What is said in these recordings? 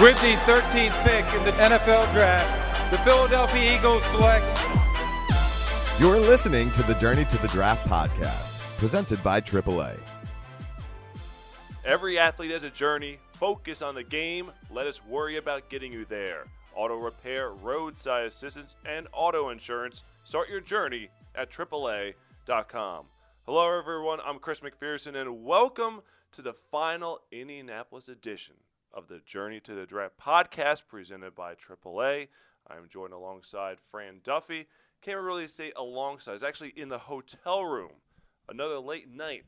With the 13th pick in the NFL draft, the Philadelphia Eagles select. You're listening to the Journey to the Draft podcast, presented by AAA. Every athlete has a journey. Focus on the game. Let us worry about getting you there. Auto repair, roadside assistance, and auto insurance. Start your journey at AAA.com. Hello, everyone. I'm Chris McPherson, and welcome to the final Indianapolis edition of the Journey to the Draft podcast presented by AAA. I'm joined alongside Fran Duffy. Can't really say alongside, it's actually in the hotel room. Another late night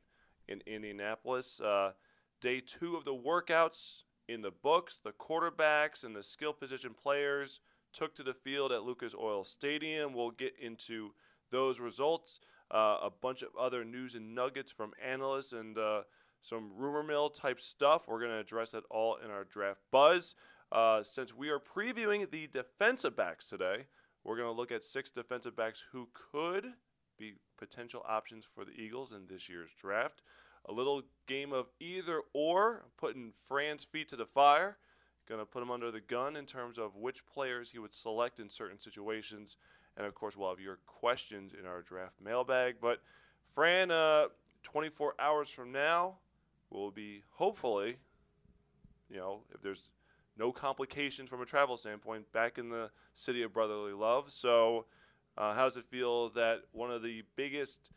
in Indianapolis. Uh, day two of the workouts in the books. The quarterbacks and the skill position players took to the field at Lucas Oil Stadium. We'll get into those results. Uh, a bunch of other news and nuggets from analysts and uh, some rumor mill type stuff. We're going to address that all in our draft buzz. Uh, since we are previewing the defensive backs today, we're going to look at six defensive backs who could be potential options for the Eagles in this year's draft. A little game of either or, putting Fran's feet to the fire. Going to put him under the gun in terms of which players he would select in certain situations. And of course, we'll have your questions in our draft mailbag. But Fran, uh, 24 hours from now, will be hopefully, you know, if there's no complications from a travel standpoint, back in the city of brotherly love. So, uh, how does it feel that one of the biggest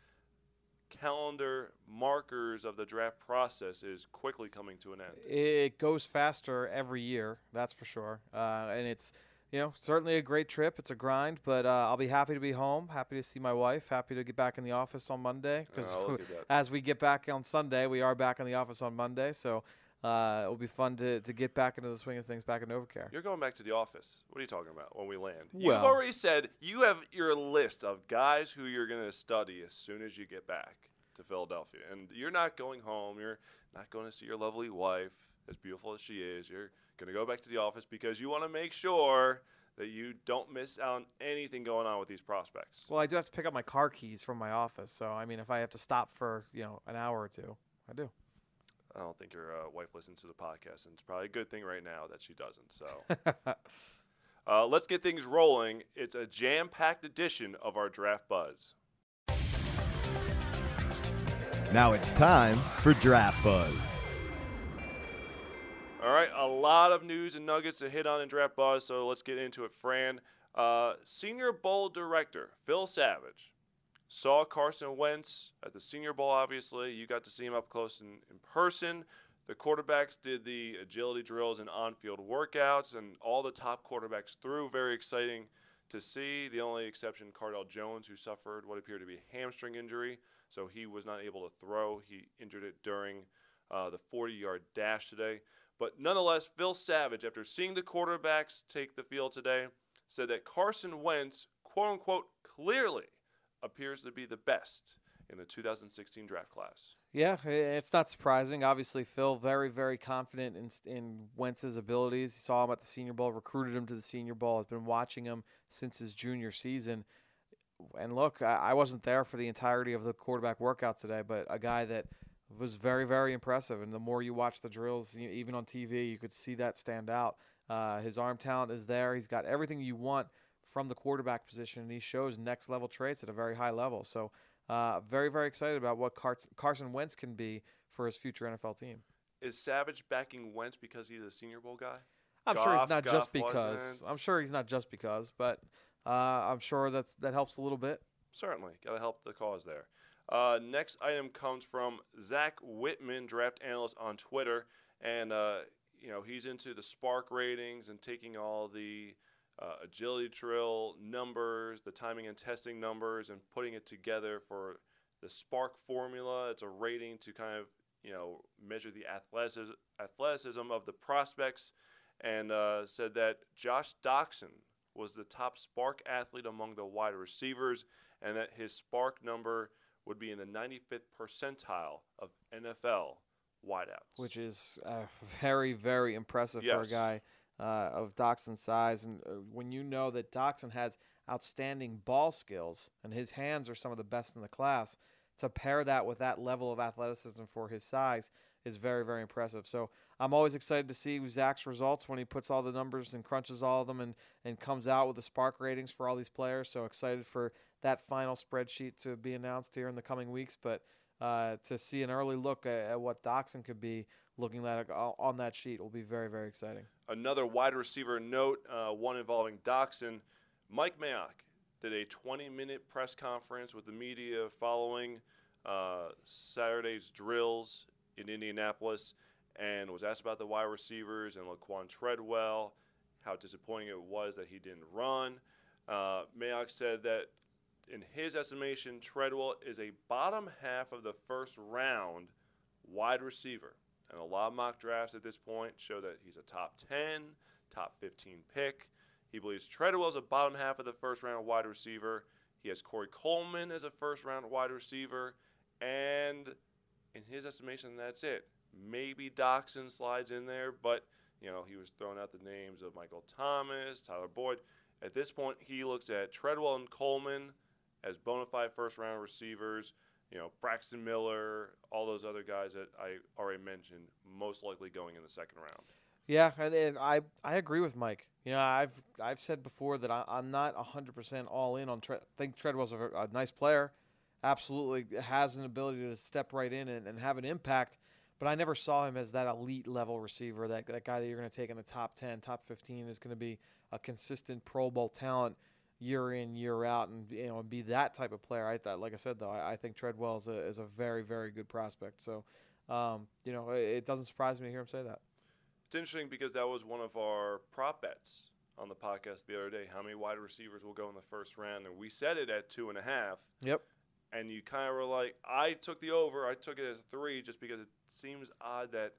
calendar markers of the draft process is quickly coming to an end? It goes faster every year, that's for sure. Uh, and it's, you know, certainly a great trip. It's a grind, but uh, I'll be happy to be home, happy to see my wife, happy to get back in the office on Monday. Because Oh, look at that. as we get back on Sunday, we are back in the office on Monday. So uh, it'll be fun to, to get back into the swing of things back in Novacare. You're going back to the office. What are you talking about when we land? You've already said you have your list of guys who you're going to study as soon as you get back to Philadelphia. And you're not going home. You're not going to see your lovely wife, as beautiful as she is. You're going to go back to the office because you want to make sure that you don't miss out on anything going on with these prospects. Well, I do have to pick up my car keys from my office. So, I mean, if I have to stop for, you know, an hour or two, I do. I don't think your uh, wife listens to the podcast, and it's probably a good thing right now that she doesn't. So uh, let's get things rolling. It's a jam packed edition of our Draft Buzz. Now it's time for Draft Buzz. All right, a lot of news and nuggets to hit on in Draft Buzz, so let's get into it. Fran, uh, Senior Bowl director Phil Savage saw Carson Wentz at the Senior Bowl, obviously. You got to see him up close in, in person. The quarterbacks did the agility drills and on field workouts, and all the top quarterbacks threw. Very exciting to see. The only exception, Cardale Jones, who suffered what appeared to be a hamstring injury, so he was not able to throw. He injured it during uh, the 40 yard dash today. But nonetheless, Phil Savage, after seeing the quarterbacks take the field today, said that Carson Wentz, quote unquote, clearly appears to be the best in the 2016 draft class. Yeah, it's not surprising. Obviously, Phil very, very confident in in Wentz's abilities. He saw him at the Senior Bowl, recruited him to the Senior Bowl. Has been watching him since his junior season. And look, I, I wasn't there for the entirety of the quarterback workout today, but a guy that was very, very impressive. And the more you watch the drills, e- even on TV, you could see that stand out. Uh, his arm talent is there. He's got everything you want from the quarterback position, and he shows next level traits at a very high level. So, uh, very, very excited about what Carson, Wentz can be for his future NFL team. Is Savage backing Wentz because he's a Senior Bowl guy? I'm sure he's not Goff just because. wasn't. I'm sure he's not just because, but uh, I'm sure that's that helps a little bit. Certainly, got to help the cause there. Uh, next item comes from Zach Whitman, draft analyst on Twitter, and uh, you know he's into the SPARQ ratings and taking all the uh, agility drill numbers, the timing and testing numbers, and putting it together for the SPARQ formula. It's a rating to kind of you know measure the athleticism of the prospects, and uh, said that Josh Doctson was the top SPARQ athlete among the wide receivers, and that his SPARQ number would be in the 95th percentile of NFL wideouts. which is uh, very, very impressive for a guy uh, of Doctson's size. And uh, when you know that Doxson has outstanding ball skills and his hands are some of the best in the class, to pair that with that level of athleticism for his size is very, very impressive. So I'm always excited to see Zach's results when he puts all the numbers and crunches all of them and, and comes out with the SPARQ ratings for all these players. So excited for that final spreadsheet to be announced here in the coming weeks. But uh, to see an early look at, at what Doctson could be looking at on that sheet will be very, very exciting. Another wide receiver note, uh, one involving Doctson. Mike Mayock did a 20 minute press conference with the media following uh, Saturday's drills in Indianapolis and was asked about the wide receivers and Laquon Treadwell, how disappointing it was that he didn't run. Uh, Mayock said that in his estimation, Treadwell is a bottom half of the first round wide receiver. And a lot of mock drafts at this point show that he's a top 10, top 15 pick. He believes Treadwell is a bottom half of the first round wide receiver. He has Corey Coleman as a first round wide receiver. And in his estimation, that's it. Maybe Doctson slides in there, but you know he was throwing out the names of Michael Thomas, Tyler Boyd. At this point, he looks at Treadwell and Coleman as bona fide first round receivers. You know, Braxton Miller, all those other guys that I already mentioned, most likely going in the second round. Yeah, and, I I agree with Mike. You know, I've I've said before that I, am not 100% all in on. Tre- think Treadwell's a, a nice player absolutely has an ability to step right in and, and have an impact. But I never saw him as that elite level receiver, that, that guy that you're going to take in the top 10, top 15 is going to be a consistent Pro Bowl talent year in, year out, and you know, and be that type of player. I thought, like I said, though, I, I think Treadwell is a, is a very, very good prospect. So, um, you know, it, it doesn't surprise me to hear him say that. It's interesting because that was one of our prop bets on the podcast the other day. How many wide receivers will go in the first round? And we set it at two and a half. Yep and you kind of were like, I took the over. I took it as three just because it seems odd that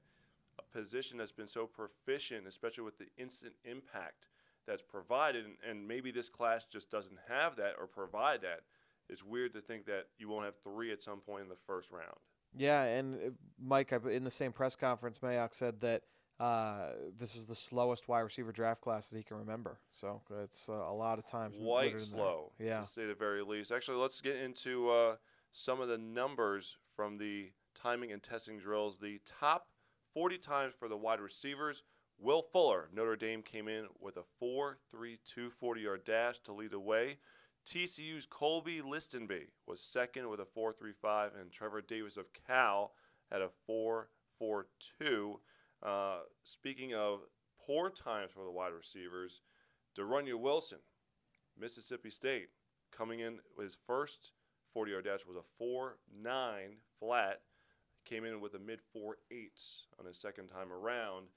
a position that's been so proficient, especially with the instant impact that's provided, and, and maybe this class just doesn't have that or provide that. It's weird to think that you won't have three at some point in the first round. Yeah, and uh, Mike, in the same press conference, Mayock said that uh, this is the slowest wide receiver draft class that he can remember. So it's uh, a lot of times white slow, yeah, to say the very least. Actually, let's get into uh, some of the numbers from the timing and testing drills. The top 40 times for the wide receivers. Will Fuller, Notre Dame came in with a 4.32 40 yard dash to lead the way. TCU's Colby Listenbee was second with a 4.35, and Trevor Davis of Cal had a 4.42. Uh, speaking of poor times for the wide receivers, De'Runnya Wilson, Mississippi State, coming in with his first 40 yard dash was a 4 9 flat. Came in with a mid 4 8s on his second time around.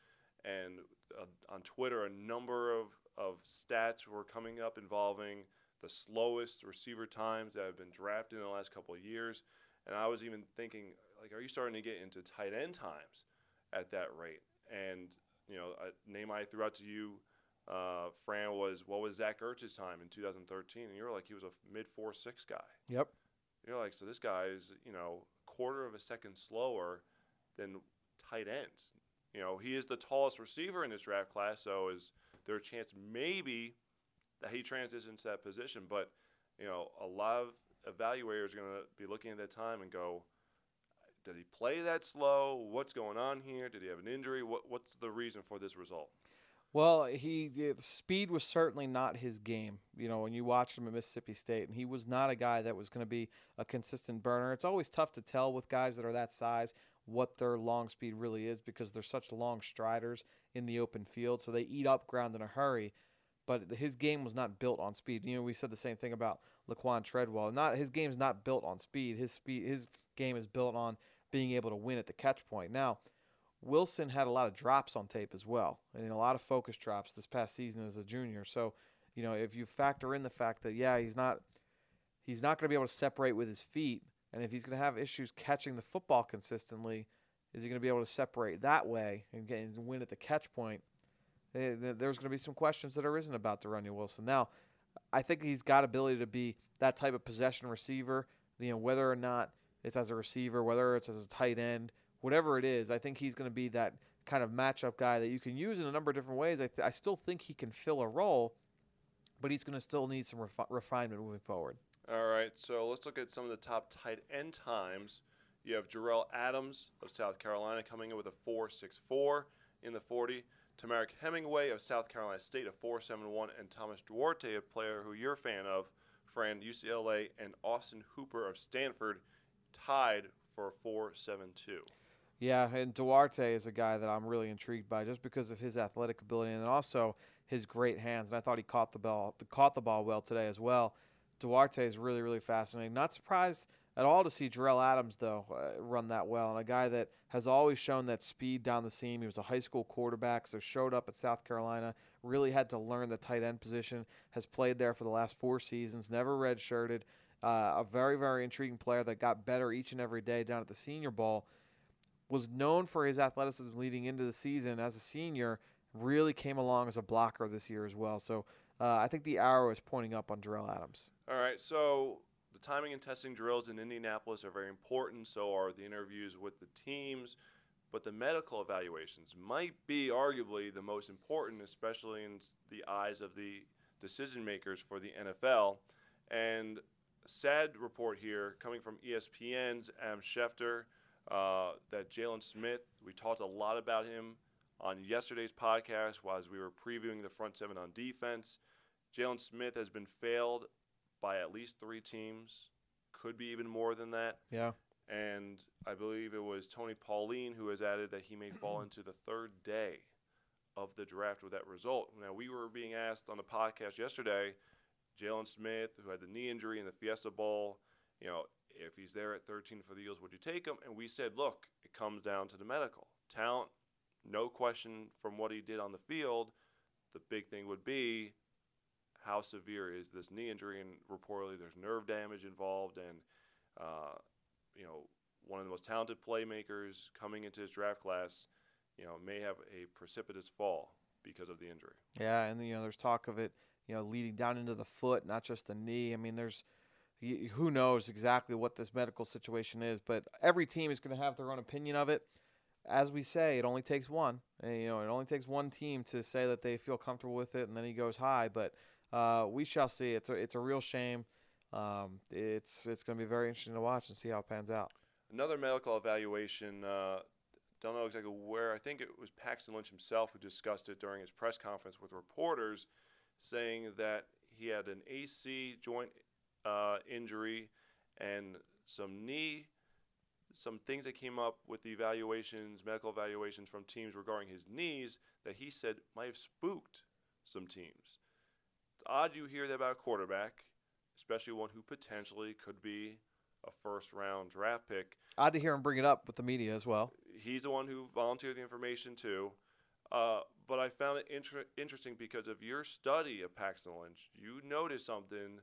And uh, on Twitter, a number of, of stats were coming up involving the slowest receiver times that have been drafted in the last couple of years. And I was even thinking, like, are you starting to get into tight end times? at that rate. And you know, a name I threw out to you, uh, Fran, was what was Zach Ertz's time in 2013, and you're like he was a mid four six guy. Yep. You're like so this guy is you know quarter of a second slower than tight ends. You know he is the tallest receiver in this draft class, so is there a chance maybe that he transitions to that position? But you know a lot of evaluators are going to be looking at that time and go, did he play that slow? What's going on here? Did he have an injury? What, what's the reason for this result? Well, he the speed was certainly not his game. You know, when you watched him at Mississippi State, and he was not a guy that was going to be a consistent burner. It's always tough to tell with guys that are that size what their long speed really is because they're such long striders in the open field, so they eat up ground in a hurry. But his game was not built on speed. You know, we said the same thing about Laquon Treadwell. Not his game's not built on speed. His speed, his game is built on being able to win at the catch point. Now, Wilson had a lot of drops on tape as well, and a lot of focus drops this past season as a junior. So, you know, if you factor in the fact that yeah, he's not he's not going to be able to separate with his feet, and if he's going to have issues catching the football consistently, is he going to be able to separate that way and get win at the catch point? There's going to be some questions that are isn't about De'Runnya Wilson. Now, I think he's got ability to be that type of possession receiver. You know, whether or not it's as a receiver, whether it's as a tight end, whatever it is. I think he's going to be that kind of matchup guy that you can use in a number of different ways. I, th- I still think he can fill a role, but he's going to still need some refi- refinement moving forward. All right, so let's look at some of the top tight end times. You have Jerell Adams of South Carolina coming in with a 4.64 in the 40. Temarrick Hemingway of South Carolina State, a 4.71, and Thomas Duarte, a player who you're a fan of, Fran, UCLA, and Austin Hooper of Stanford, tied for a 4.72. Yeah, and Duarte is a guy that I'm really intrigued by just because of his athletic ability and also his great hands. And I thought he caught the ball caught the ball well today as well. Duarte is really really fascinating. Not surprised at all to see Jerell Adams though uh, run that well, and a guy that has always shown that speed down the seam. He was a high school quarterback, so showed up at South Carolina. Really had to learn the tight end position. Has played there for the last four seasons. Never redshirted. Uh, a very very intriguing player that got better each and every day down at the Senior Bowl. Was known for his athleticism leading into the season as a senior. Really came along as a blocker this year as well. So uh, I think the arrow is pointing up on Jerell Adams. All right, so the timing and testing drills in Indianapolis are very important. So are the interviews with the teams. But the medical evaluations might be arguably the most important, especially in the eyes of the decision makers for the NFL. And sad report here coming from ESPN's Adam Schefter uh, that Jaylon Smith, we talked a lot about him on yesterday's podcast as we were previewing the front seven on defense. Jaylon Smith has been failed by at least three teams, could be even more than that. Yeah. And I believe it was Tony Pauline who has added that he may fall into the third day of the draft with that result. Now, we were being asked on the podcast yesterday, Jaylon Smith, who had the knee injury in the Fiesta Bowl, you know, if he's there at 13 for the Eagles, would you take him? And we said, look, it comes down to the medical. Talent, no question from what he did on the field. The big thing would be how severe is this knee injury, and reportedly there's nerve damage involved, and uh, you know one of the most talented playmakers coming into his draft class, you know, may have a precipitous fall because of the injury. Yeah, and you know there's talk of it, you know, leading down into the foot, not just the knee. I mean, there's who knows exactly what this medical situation is, but every team is going to have their own opinion of it. As we say, it only takes one. And, you know, it only takes one team to say that they feel comfortable with it, and then he goes high. But uh, we shall see. It's a it's a real shame. Um, it's it's going to be very interesting to watch and see how it pans out. Another medical evaluation. Uh, don't know exactly where. I think it was Paxton Lynch himself who discussed it during his press conference with reporters, saying that he had an AC joint uh, injury and some knee, some things that came up with the evaluations, medical evaluations from teams regarding his knees that he said might have spooked some teams It's odd you hear that about a quarterback, especially one who potentially could be a first round draft pick. Odd to hear him bring it up with the media as well. He's the one who volunteered the information too. Uh, but I found it inter- interesting because of your study of Paxton Lynch. You noticed something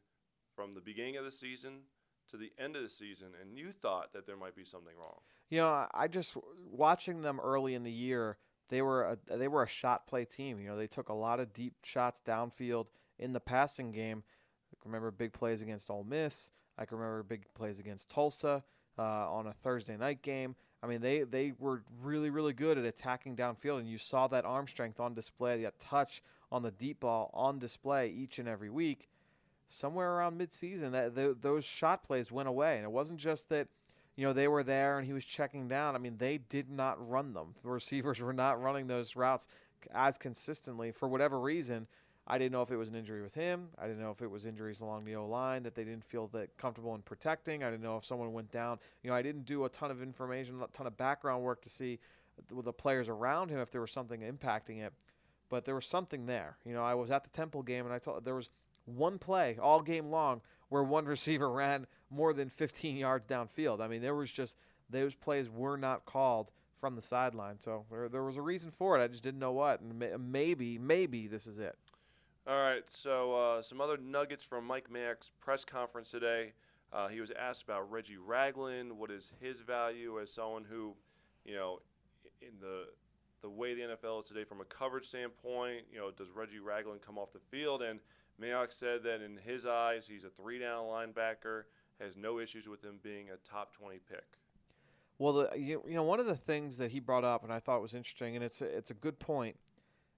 from the beginning of the season to the end of the season, and you thought that there might be something wrong. You know, I just watching them early in the year. They were a, they were a shot play team. You know, they took a lot of deep shots downfield in the passing game. I can remember big plays against Ole Miss. I can remember big plays against Tulsa uh, on a Thursday night game. I mean, they, they were really, really good at attacking downfield, and you saw that arm strength on display, that touch on the deep ball on display each and every week. Somewhere around midseason, that the, those shot plays went away, and it wasn't just that you know they were there and he was checking down. I mean, they did not run them. The receivers were not running those routes as consistently for whatever reason. I didn't know if it was an injury with him. I didn't know if it was injuries along the O line that they didn't feel that comfortable in protecting. I didn't know if someone went down. You know, I didn't do a ton of information, a ton of background work to see with the players around him if there was something impacting it. But there was something there. You know, I was at the Temple game and I told there was one play all game long where one receiver ran more than 15 yards downfield. I mean, there was just those plays were not called from the sideline. So there, there was a reason for it. I just didn't know what. And maybe, maybe this is it. All right, so uh, some other nuggets from Mike Mayock's press conference today. Uh, he was asked about Reggie Ragland. What is his value as someone who, you know, in the the way the NFL is today from a coverage standpoint, you know, does Reggie Ragland come off the field? And Mayock said that in his eyes, he's a three-down linebacker, has no issues with him being a top 20 pick. Well, the, you, you know, one of the things that he brought up, and I thought was interesting, and it's a, it's a good point,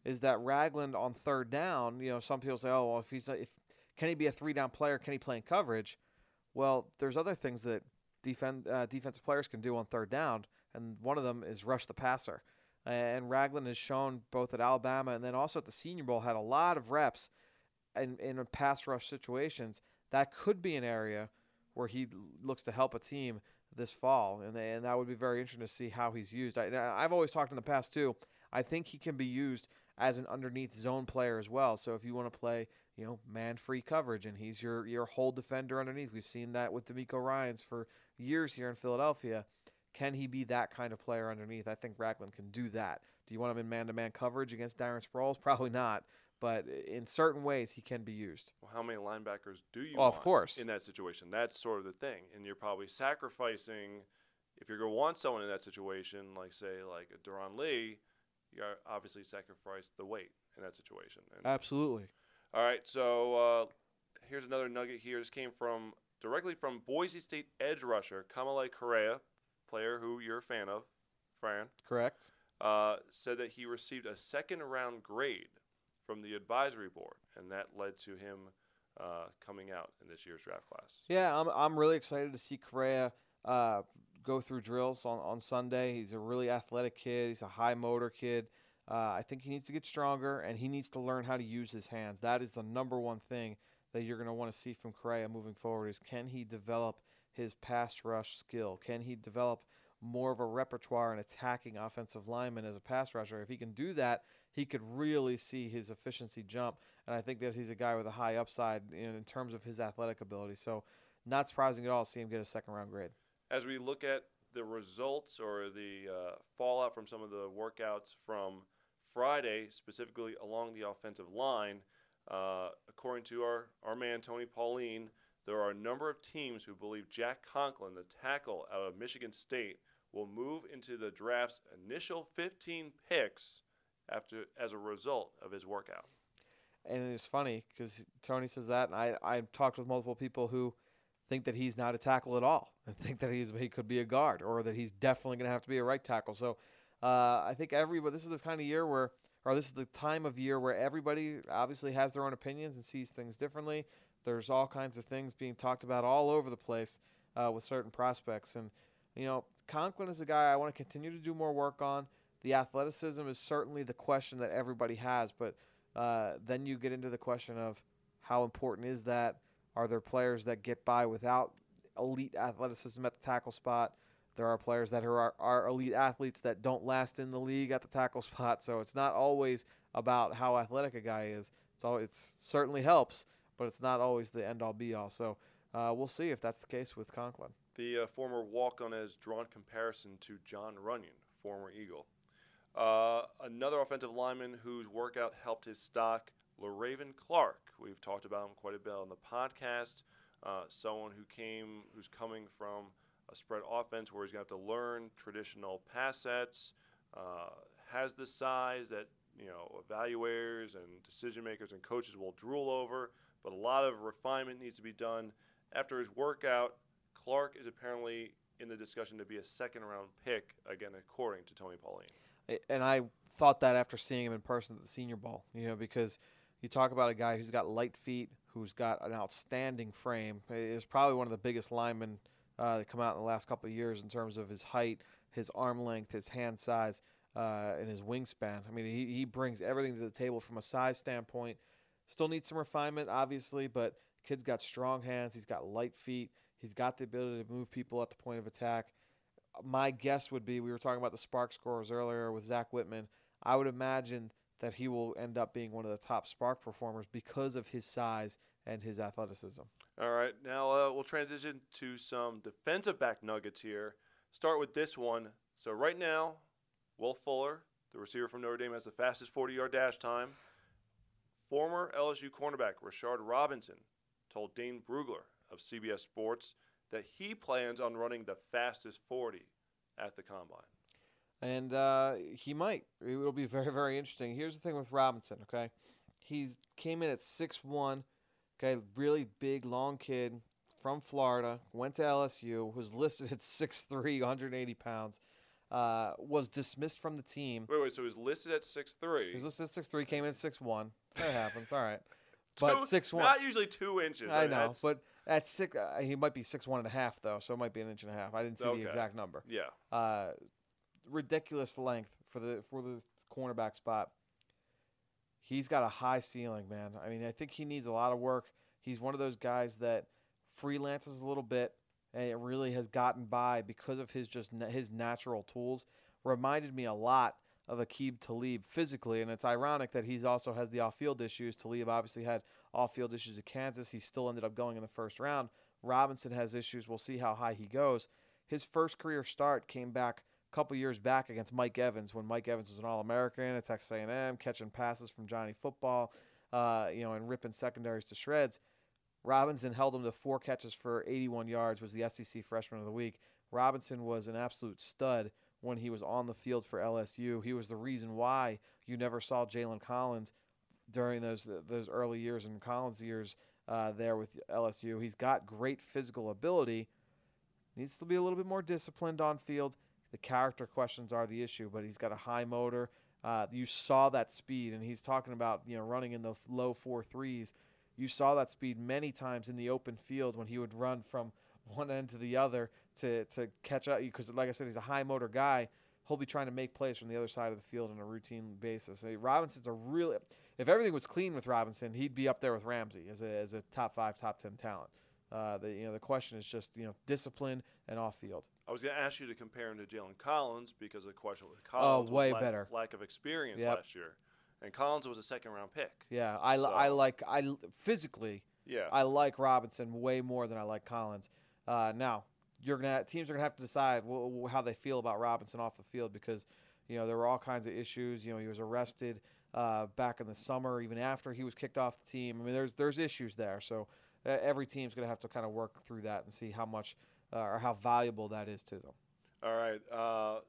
is that Ragland on third down, you know, some people say, oh, well, if he's if can he be a three down player? Can he play in coverage? Well, there's other things that defend uh, defensive players can do on third down, and one of them is rush the passer. And Ragland has shown both at Alabama and then also at the Senior Bowl had a lot of reps in in pass rush situations. That could be an area where he looks to help a team this fall, and and that would be very interesting to see how he's used. I, I've always talked in the past too. I think he can be used as an underneath zone player as well. So if you want to play, you know, man free coverage and he's your your whole defender underneath, we've seen that with DeMeco Ryans for years here in Philadelphia. Can he be that kind of player underneath? I think Ragland can do that. Do you want him in man to man coverage against Darren Sproles? Probably not. But in certain ways, he can be used. Well, how many linebackers do you well, want of course. in that situation? That's sort of the thing. And you're probably sacrificing, if you're going to want someone in that situation, like, say, like a Darron Lee, you are obviously sacrifice the weight in that situation. And Absolutely. All right, so uh, here's another nugget here. This came from directly from Boise State edge rusher Kamalei Correa, player who you're a fan of, Fran. Correct. Uh, said that he received a second round grade from the advisory board, and that led to him uh, coming out in this year's draft class. Yeah, I'm I'm really excited to see Correa uh, go through drills on, on Sunday. He's a really athletic kid. He's a high motor kid. Uh, I think he needs to get stronger and he needs to learn how to use his hands. That is the number one thing that you're going to want to see from Correa moving forward is can he develop his pass rush skill? Can he develop more of a repertoire in attacking offensive linemen as a pass rusher? If he can do that, he could really see his efficiency jump. And I think that he's a guy with a high upside in, in terms of his athletic ability. So not surprising at all to see him get a second round grade. As we look at the results or the uh, fallout from some of the workouts from Friday, specifically along the offensive line, uh, according to our, our man Tony Pauline, there are a number of teams who believe Jack Conklin, the tackle out of Michigan State, will move into the draft's initial 15 picks after as a result of his workout. And it's funny because Tony says that, and I I've talked with multiple people who think that he's not a tackle at all, and think that he's he could be a guard, or that he's definitely going to have to be a right tackle. So uh, I think everybody this is the kind of year where, or this is the time of year where everybody obviously has their own opinions and sees things differently. There's all kinds of things being talked about all over the place uh, with certain prospects, and you know Conklin is a guy I want to continue to do more work on. The athleticism is certainly the question that everybody has, but uh, then you get into the question of how important is that? Are there players that get by without elite athleticism at the tackle spot? There are players that are, are elite athletes that don't last in the league at the tackle spot. So it's not always about how athletic a guy is. It's all it certainly helps, but it's not always the end all be all. So uh, we'll see if that's the case with Conklin. The uh, former walk on has drawn comparison to Jon Runyan, former Eagle. Uh, another offensive lineman whose workout helped his stock, Le'Raven Clark. We've talked about him quite a bit on the podcast. Uh, someone who came, who's coming from a spread offense where he's going to have to learn traditional pass sets, uh, has the size that you know evaluators and decision makers and coaches will drool over, but a lot of refinement needs to be done. After his workout, Clark is apparently in the discussion to be a second round pick, again, according to Tony Pauline and I thought that after seeing him in person at the Senior Bowl, you know, because you talk about a guy who's got light feet, who's got an outstanding frame, is probably one of the biggest linemen uh, come out in the last couple of years in terms of his height, his arm length, his hand size, uh, and his wingspan. I mean, he, he brings everything to the table from a size standpoint. Still needs some refinement, obviously, but kid's got strong hands. He's got light feet. He's got the ability to move people at the point of attack my guess would be we were talking about the SPARQ scores earlier with Zach Whitman. I would imagine that he will end up being one of the top SPARQ performers because of his size and his athleticism. All right, now uh, we'll transition to some defensive back nuggets here. Start with this one. So right now, Will Fuller, the receiver from Notre Dame, has the fastest 40-yard dash time. Former LSU cornerback Rashard Robinson told Dane Brugler of CBS Sports that he plans on running the fastest 40 at the combine. And uh, he might. It will be very, very interesting. Here's the thing with Robinson, okay? He came in at six one, okay, really big, long kid from Florida, went to LSU, was listed at 6'3, 180 pounds. Uh, was dismissed from the team. Wait, wait. So he was listed at six three. He was listed at six three. Came in at six one. That happens. All right. But six one. Not usually two inches. I know, but At six, uh, he might be six one and a half though, so it might be an inch and a half. I didn't see Okay. the exact number. Yeah. Uh, ridiculous length for the for the cornerback spot. He's got a high ceiling, man. I mean, I think he needs a lot of work. He's one of those guys that freelances a little bit, and it really has gotten by because of his just his natural tools. Reminded me a lot of Aqib Talib physically, and it's ironic that he's also has the off-field issues. Talib obviously had off-field issues at Kansas. He still ended up going in the first round. Robinson has issues. We'll see how high he goes. His first career start came back a couple years back against Mike Evans when Mike Evans was an All-American at Texas A&M, catching passes from Johnny Football, uh, you know, and ripping secondaries to shreds. Robinson held him to four catches for 81 yards, was the SEC Freshman of the Week. Robinson was an absolute stud when he was on the field for LSU. He was the reason why you never saw Jalen Collins during those those early years and Collins years uh, there with LSU. He's got great physical ability. Needs to be a little bit more disciplined on field. The character questions are the issue, but he's got a high motor. Uh, you saw that speed, and he's talking about you know running in the low four threes. You saw that speed many times in the open field when he would run from one end to the other to to catch up. Because like I said, he's a high motor guy. He'll be trying to make plays from the other side of the field on a routine basis. Robinson's a really if everything was clean with Robinson, he'd be up there with Ramsey as a as a top five, top ten talent. Uh, the you know the question is just you know discipline and off field. I was going to ask you to compare him to Jalen Collins because the question with Collins Oh, way was better. lack of experience Yep. last year, and Collins was a second round pick. Yeah, I, li- I like I physically Yeah. I like Robinson way more than I like Collins. Uh, now you're gonna teams are gonna have to decide wh- wh- how they feel about Robinson off the field because you know there were all kinds of issues. You know he was arrested uh, back in the summer, even after he was kicked off the team. I mean there's there's issues there. So uh, every team's gonna have to kind of work through that and see how much uh, or how valuable that is to them. All right. Uh,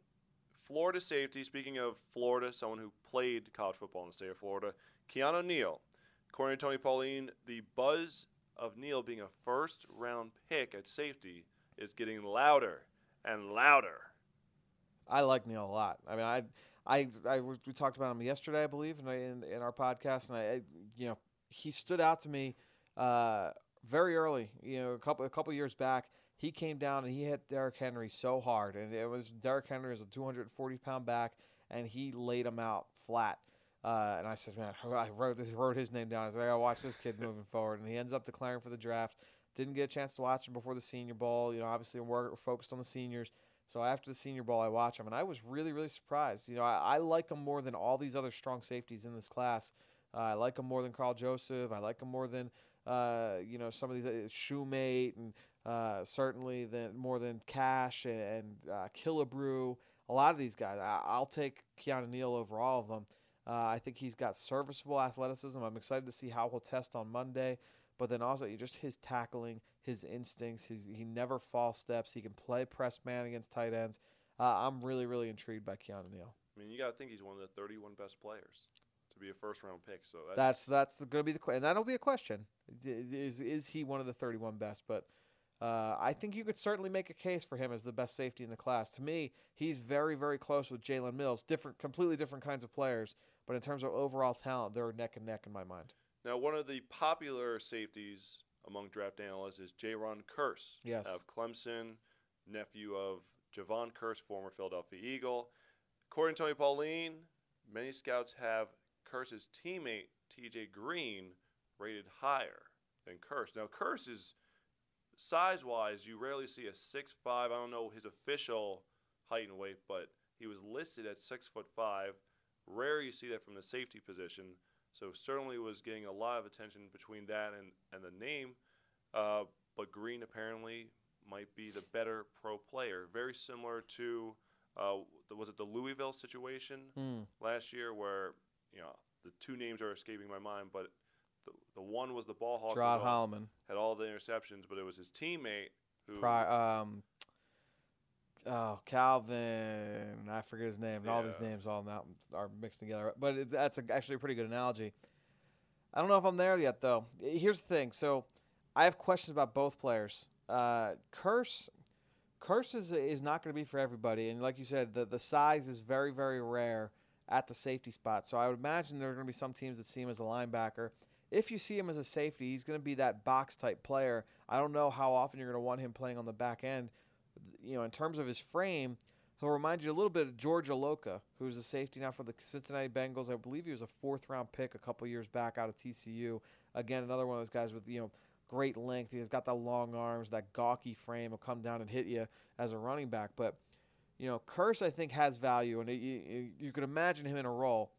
Florida safety. Speaking of Florida, someone who played college football in the state of Florida, Keanu Neal. According to Tony Pauline, the buzz of Neal being a first round pick at safety is getting louder and louder. I like Neal a lot. I mean, I, I, I we talked about him yesterday, I believe, in, in, in our podcast, and I, I, you know, he stood out to me uh, very early. You know, a couple a couple years back, he came down and he hit Derrick Henry so hard, and it was Derrick Henry is a 240 pound back, and he laid him out flat. Uh, and I said, man, I wrote this, wrote his name down. I said, I gotta watch this kid moving forward, and he ends up declaring for the draft. Didn't get a chance to watch him before the Senior Bowl. You know, obviously we're focused on the seniors. So after the Senior Bowl, I watch him, and I was really, really surprised. You know, I, I like him more than all these other strong safeties in this class. Uh, I like him more than Karl Joseph. I like him more than uh, you know some of these uh, Shoemate, and uh, certainly than more than Cash and, and uh, Killebrew. A lot of these guys, I, I'll take Keanu Neal over all of them. Uh, I think he's got serviceable athleticism. I'm excited to see how he'll test on Monday. But then also, just his tackling, his instincts, his, he never false steps. He can play press man against tight ends. Uh, I'm really, really intrigued by Keanu Neal. I mean, you got to think he's one of the 31 best players to be a first round pick. So That's that's going to be the question, and that'll be a question. Is is he one of the 31 best? But uh, I think you could certainly make a case for him as the best safety in the class. To me, he's very, very close with Jalen Mills. Different, completely different kinds of players, but in terms of overall talent, they're neck and neck in my mind. Now, one of the popular safeties among draft analysts is Jayron Kearse Yes. of Clemson, nephew of Jevon Kearse, former Philadelphia Eagle. According to Tony Pauline, many scouts have Kearse's teammate TJ Green rated higher than Kearse. Now, Kearse is size wise, you rarely see a six five. I don't know his official height and weight, but he was listed at six foot five. Rare you see that from the safety position. So certainly was getting a lot of attention between that and, and the name. Uh, but Green apparently might be the better pro player. Very similar to uh, the- was it the Louisville situation Hmm. last year where you know the two names are escaping my mind, but the, the one was the ball hawk Gerard had all- Holliman. had all the interceptions, but it was his teammate who Pri- um, oh, Calvin. I forget his name. and All these names all now are mixed together. But it's, that's a, actually a pretty good analogy. I don't know if I'm there yet, though. Here's the thing. So I have questions about both players. Uh, Kearse. Kearse is, is not going to be for everybody, and like you said, the the size is very very rare at the safety spot. So I would imagine there are going to be some teams that see him as a linebacker. if you see him as a safety, he's going to be that box type player. I don't know how often you're going to want him playing on the back end. You know, in terms of his frame, he'll remind you a little bit of George Iloka, who's a safety now for the Cincinnati Bengals. I believe he was a fourth round pick a couple years back out of TCU. Again, another one of those guys with you know great length. He's got the long arms, that gawky frame. Will come down and hit you as a running back. But you know, Kearse I think has value, and it, you, you could imagine him in a role.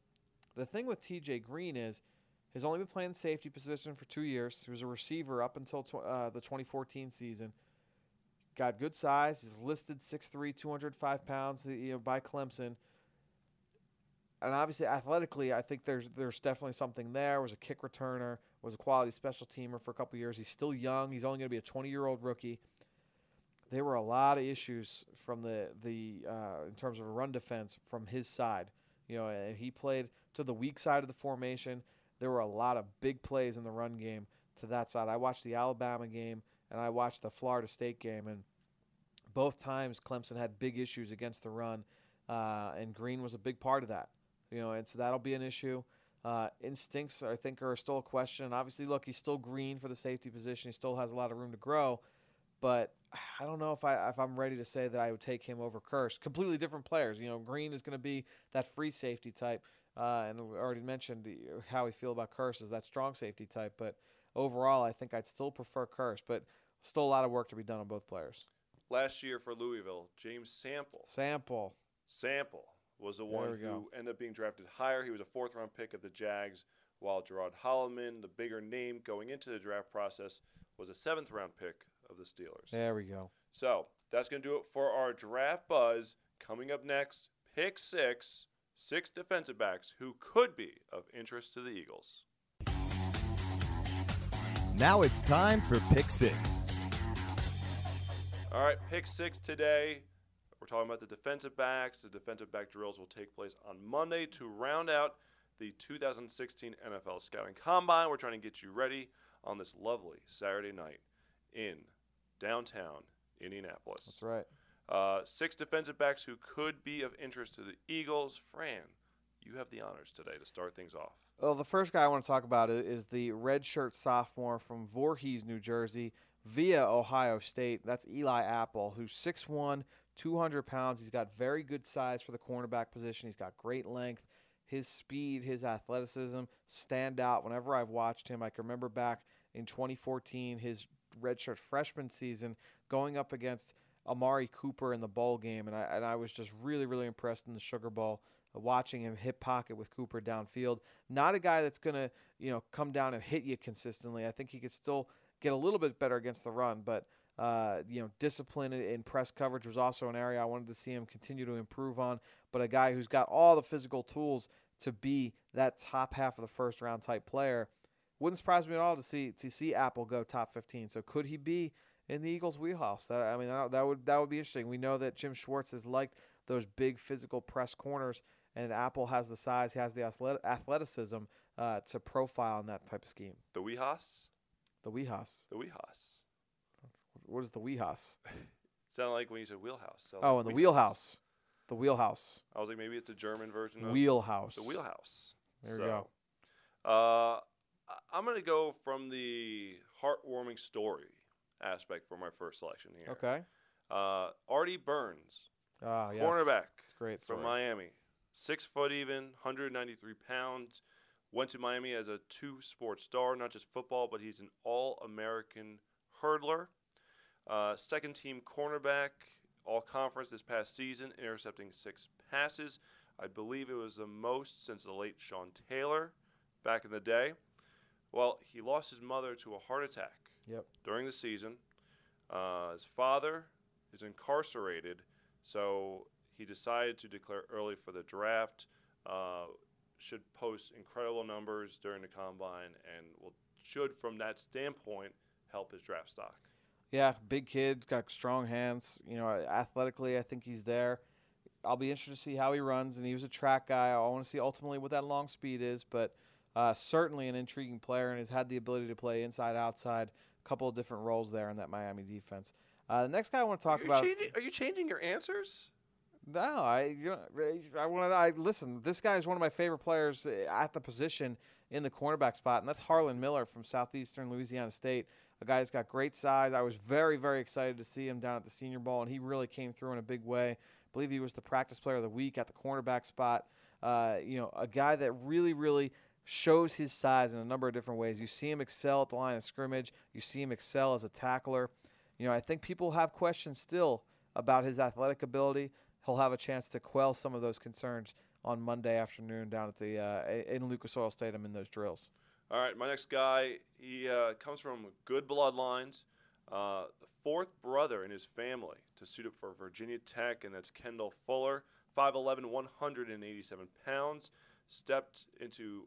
The thing with T.J. Green is he's only been playing safety position for two years. He was a receiver up until tw- uh, the 2014 season. Got good size. He's listed 6'3", 205 pounds you know, by Clemson. And obviously, athletically, I think there's there's definitely something there. Was a kick returner, was a quality special teamer for a couple years. He's still young. He's only going to be a 20 year old rookie. There were a lot of issues from the the uh, in terms of run defense from his side. You know, and he played to the weak side of the formation. There were a lot of big plays in the run game to that side. I watched the Alabama game and I watched the Florida State game, and both times Clemson had big issues against the run, uh, and Green was a big part of that. You know, and so that'll be an issue. Uh, instincts, I think, are still a question. Obviously, look, he's still green for the safety position. He still has a lot of room to grow, but I don't know if I if I'm ready to say that I would take him over Kearse. Completely different players. You know, Green is going to be that free safety type, uh, and we already mentioned how we feel about Kearse is that strong safety type. But overall, I think I'd still prefer Kearse, but still a lot of work to be done on both players. Last year for Louisville, James Sample. Sample. Sample was the There one who go. ended up being drafted higher. He was a fourth round pick of the Jags, while Gerard Holliman, the bigger name going into the draft process, was a seventh round pick of the Steelers. There we go. So that's going to do it for our draft buzz. Coming up next, pick six, six defensive backs who could be of interest to the Eagles. Now it's time for Pick Six. All right, pick six today. We're talking about the defensive backs. The defensive back drills will take place on Monday to round out the 2016 NFL Scouting Combine. We're trying to get you ready on this lovely Saturday night in downtown Indianapolis. That's right. Uh, six defensive backs who could be of interest to the Eagles. Fran, you have the honors today to start things off. Well, the first guy I want to talk about is the redshirt sophomore from Voorhees, New Jersey, via Ohio State. That's Eli Apple, who's 6'1", 200 pounds. He's got very good size for the cornerback position. He's got great length. His speed, his athleticism stand out whenever I've watched him. I can remember back in 2014, his redshirt freshman season, going up against Amari Cooper in the bowl game, and I and I was just really really impressed in the Sugar Bowl, uh, watching him hit pocket with Cooper downfield. Not a guy that's gonna you know come down and hit you consistently. I think he could still get a little bit better against the run, but uh, you know discipline in- press coverage was also an area I wanted to see him continue to improve on. But a guy who's got all the physical tools to be that top half of the first round type player. Wouldn't surprise me at all to see to see Apple go top 15. So could he be in the Eagles' wheelhouse? That, I mean, that, would that would be interesting. We know that Jim Schwartz has liked those big physical press corners, and Apple has the size, he has the athleticism uh, to profile in that type of scheme. The Weehas? The wheelhouse. The Weehas. What is the wheelhouse? Sounded like when you said wheelhouse. Sounded Oh, like and the wheelhouse. The wheelhouse. I was like, maybe it's a German version of Wheelhouse. the wheelhouse. There we So, go. Uh, I'm going to go from the heartwarming story aspect for my first selection here. Okay. Uh, Artie Burns, Ah, yes. cornerback It's great story. from Miami, six foot even, 193 pounds. Went to Miami as a two sport star, not just football, but he's an all American hurdler. Uh, second team cornerback, all conference this past season, intercepting six passes. I believe it was the most since the late Sean Taylor back in the day. Well, he lost his mother to a heart attack Yep. during the season. Uh, his father is incarcerated, so he decided to declare early for the draft. Uh, should post incredible numbers during the combine, and will should from that standpoint help his draft stock. Yeah, big kid, got strong hands. You know, athletically, I think he's there. I'll be interested to see how he runs. And he was a track guy. I want to see ultimately what that long speed is, but uh, certainly an intriguing player and has had the ability to play inside, outside, a couple of different roles there in that Miami defense. Uh, the next guy I want to talk are, about. changing, are you changing your answers? No, I you know, I want. I listen. This guy is one of my favorite players eh, at the position in the cornerback spot, and that's Harlan Miller from Southeastern Louisiana State. A guy that's got great size. I was very, very excited to see him down at the Senior Bowl, and he really came through in a big way. I believe he was the practice player of the week at the cornerback spot. Uh, you know, a guy that really, really shows his size in a number of different ways. You see him excel at the line of scrimmage. You see him excel as a tackler. You know, I think people have questions still about his athletic ability. He'll have a chance to quell some of those concerns on Monday afternoon down at the uh, in Lucas Oil Stadium in those drills. All right, my next guy, he uh, comes from good bloodlines. Uh, fourth brother in his family to suit up for Virginia Tech, and that's Kendall Fuller, 5'11", 187 pounds. Stepped into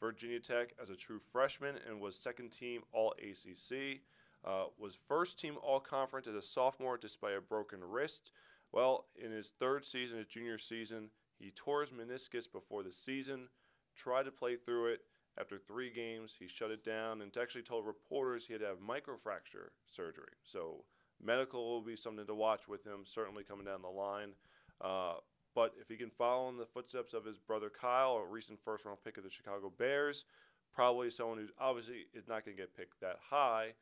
Virginia Tech as a true freshman and was second team All ACC. Uh, was first team All Conference as a sophomore despite a broken wrist. Well, in his third season, his junior season, he tore his meniscus before the season, tried to play through it. After three games, he shut it down and actually told reporters he had to have microfracture surgery. So, medical will be something to watch with him, certainly coming down the line. Uh, but if he can follow in the footsteps of his brother Kyle, a recent first round pick of the Chicago Bears, probably someone who obviously is not going to get picked that high.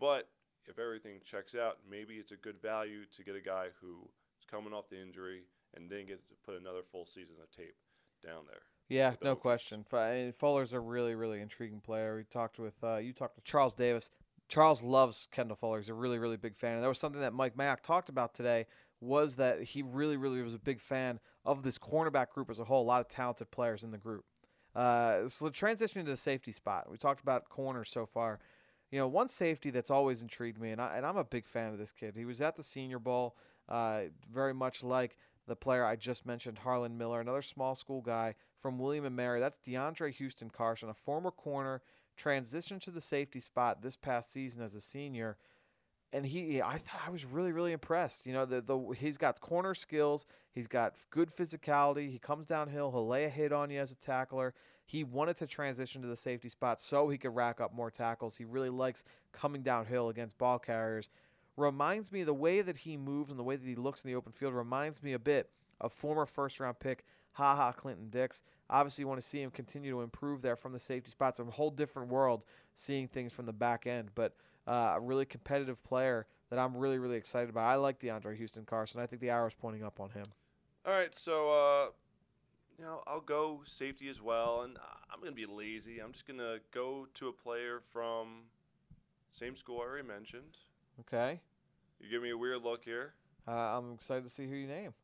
But if everything checks out, maybe it's a good value to get a guy who coming off the injury and then get to put another full season of tape down there. Yeah, no question. Fuller's a really, really intriguing player. We talked with uh, you talked to Charles Davis. Charles loves Kendall Fuller. He's a really, really big fan. And that was something that Mike Mayock talked about today was that he really, really was a big fan of this cornerback group as a whole. A lot of talented players in the group. Uh, so the transition to the safety spot. We talked about corners so far. You know, one safety that's always intrigued me, and, I, and I'm a big fan of this kid. He was at the Senior Bowl, uh, very much like the player I just mentioned, Harlan Miller, another small school guy from William and Mary. That's DeAndre Houston Carson, a former corner, transitioned to the safety spot this past season as a senior and he I thought I was really really impressed. You know, the the he's got corner skills, he's got good physicality. He comes downhill, he'll lay a hit on you as a tackler. He wanted to transition to the safety spot so he could rack up more tackles. He really likes coming downhill against ball carriers. Reminds me the way that he moves and the way that he looks in the open field reminds me a bit of former first round pick Ha Ha Clinton Dix. Obviously, you want to see him continue to improve there from the safety spots. A whole different world seeing things from the back end, but uh, a really competitive player that I'm really, really excited about. I like DeAndre Houston Carson. I think the arrow's pointing up on him. All right, so uh, you know I'll go safety as well, and I'm gonna be lazy. I'm just gonna go to a player from same school I already mentioned. Okay. You give me a weird look here. Uh, I'm excited to see who you name.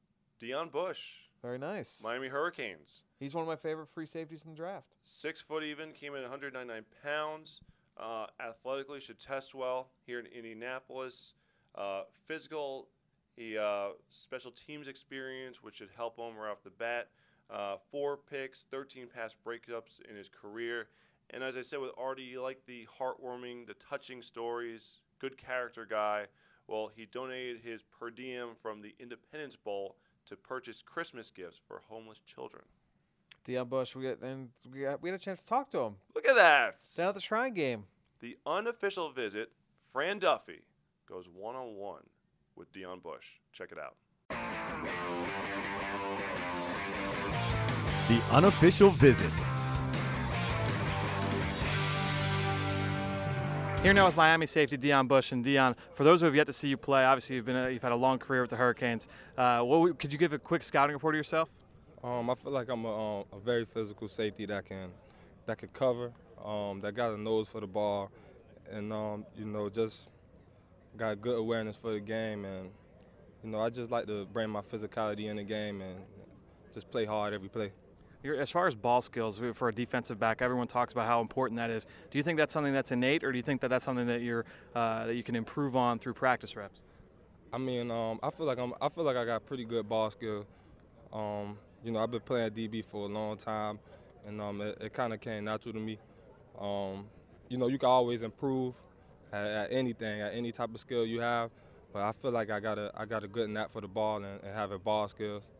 Deon Bush. Very nice. Miami Hurricanes. He's one of my favorite free safeties in the draft. Six foot even, came in 199 pounds. Uh, athletically, should test well here in Indianapolis. Uh, physical, he uh, special teams experience, which should help him right off the bat. Uh, four picks, 13 pass breakups in his career. And as I said with Artie, you like the heartwarming, the touching stories, good character guy. Well, he donated his per diem from the Independence Bowl to purchase Christmas gifts for homeless children. Deon Bush, we got, and we, got, we had a chance to talk to him. Look at that. Down at the Shrine game. The unofficial visit, Fran Duffy goes one on one with Deon Bush. Check it out. The unofficial visit. Here now with Miami safety Deon Bush and Deon. For those who have yet to see you play, obviously you've been a, you've had a long career with the Hurricanes. Uh, what, could you give a quick scouting report of yourself? Um, I feel like I'm a, um, a, very physical safety that can that can cover, um, that got a nose for the ball, and um, you know just got good awareness for the game, and you know I just like to bring my physicality in the game and just play hard every play. As far as ball skills for a defensive back, everyone talks about how important that is. Do you think that's something that's innate, or do you think that that's something that you're uh, that you can improve on through practice reps? I mean, um, I feel like I'm, I feel like I got pretty good ball skill. Um, you know, I've been playing DB for a long time, and um, it, it kind of came natural to me. Um, you know, you can always improve at, at, anything, at any type of skill you have, but I feel like I got a, I got a good knack for the ball and, and having ball skills.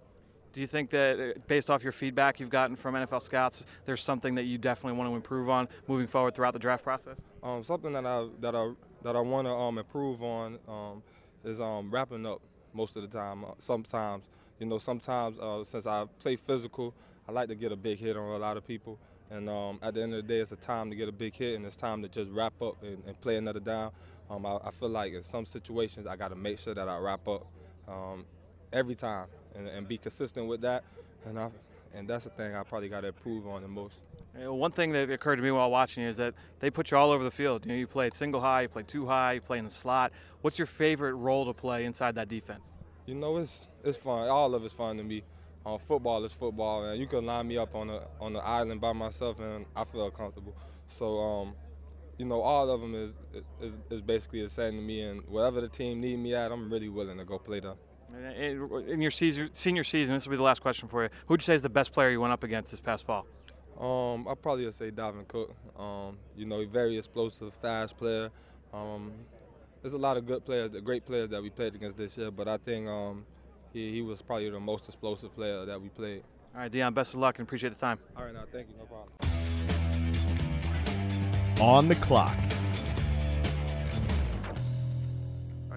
Do you think that, uh, based off your feedback you've gotten from NFL scouts, there's something that you definitely want to improve on moving forward throughout the draft process? Um, something that I that I that I want to um, improve on um, is um, wrapping up most of the time. Uh, sometimes you know, sometimes uh, since I play physical, I like to get a big hit on a lot of people. And um, at the end of the day, it's a time to get a big hit, and it's time to just wrap up and, and play another down. Um, I, I, feel like in some situations, I got to make sure that I wrap up every time and, and, be consistent with that. And, I, and that's the thing I probably got to improve on the most. One thing that occurred to me while watching is that they put you all over the field. You know, you played single high, you played two high, you play in the slot. What's your favorite role to play inside that defense? You know, it's it's fun. All of it's fun to me. Um, football is football, and you can line me up on a on the island by myself, and I feel comfortable. So, um, you know, all of them is, is is basically the same to me, and whatever the team need me at, I'm really willing to go play there. In your senior season, this will be the last question for you. Who'd you say is the best player you went up against this past fall? Um, I probably would say Dalvin Cook. Um, you know, very explosive, fast player. Um, there's a lot of good players, great players that we played against this year, but I think um, he, he was probably the most explosive player that we played. All right, Deon, best of luck and appreciate the time. All right, now, thank you, no problem. On the clock.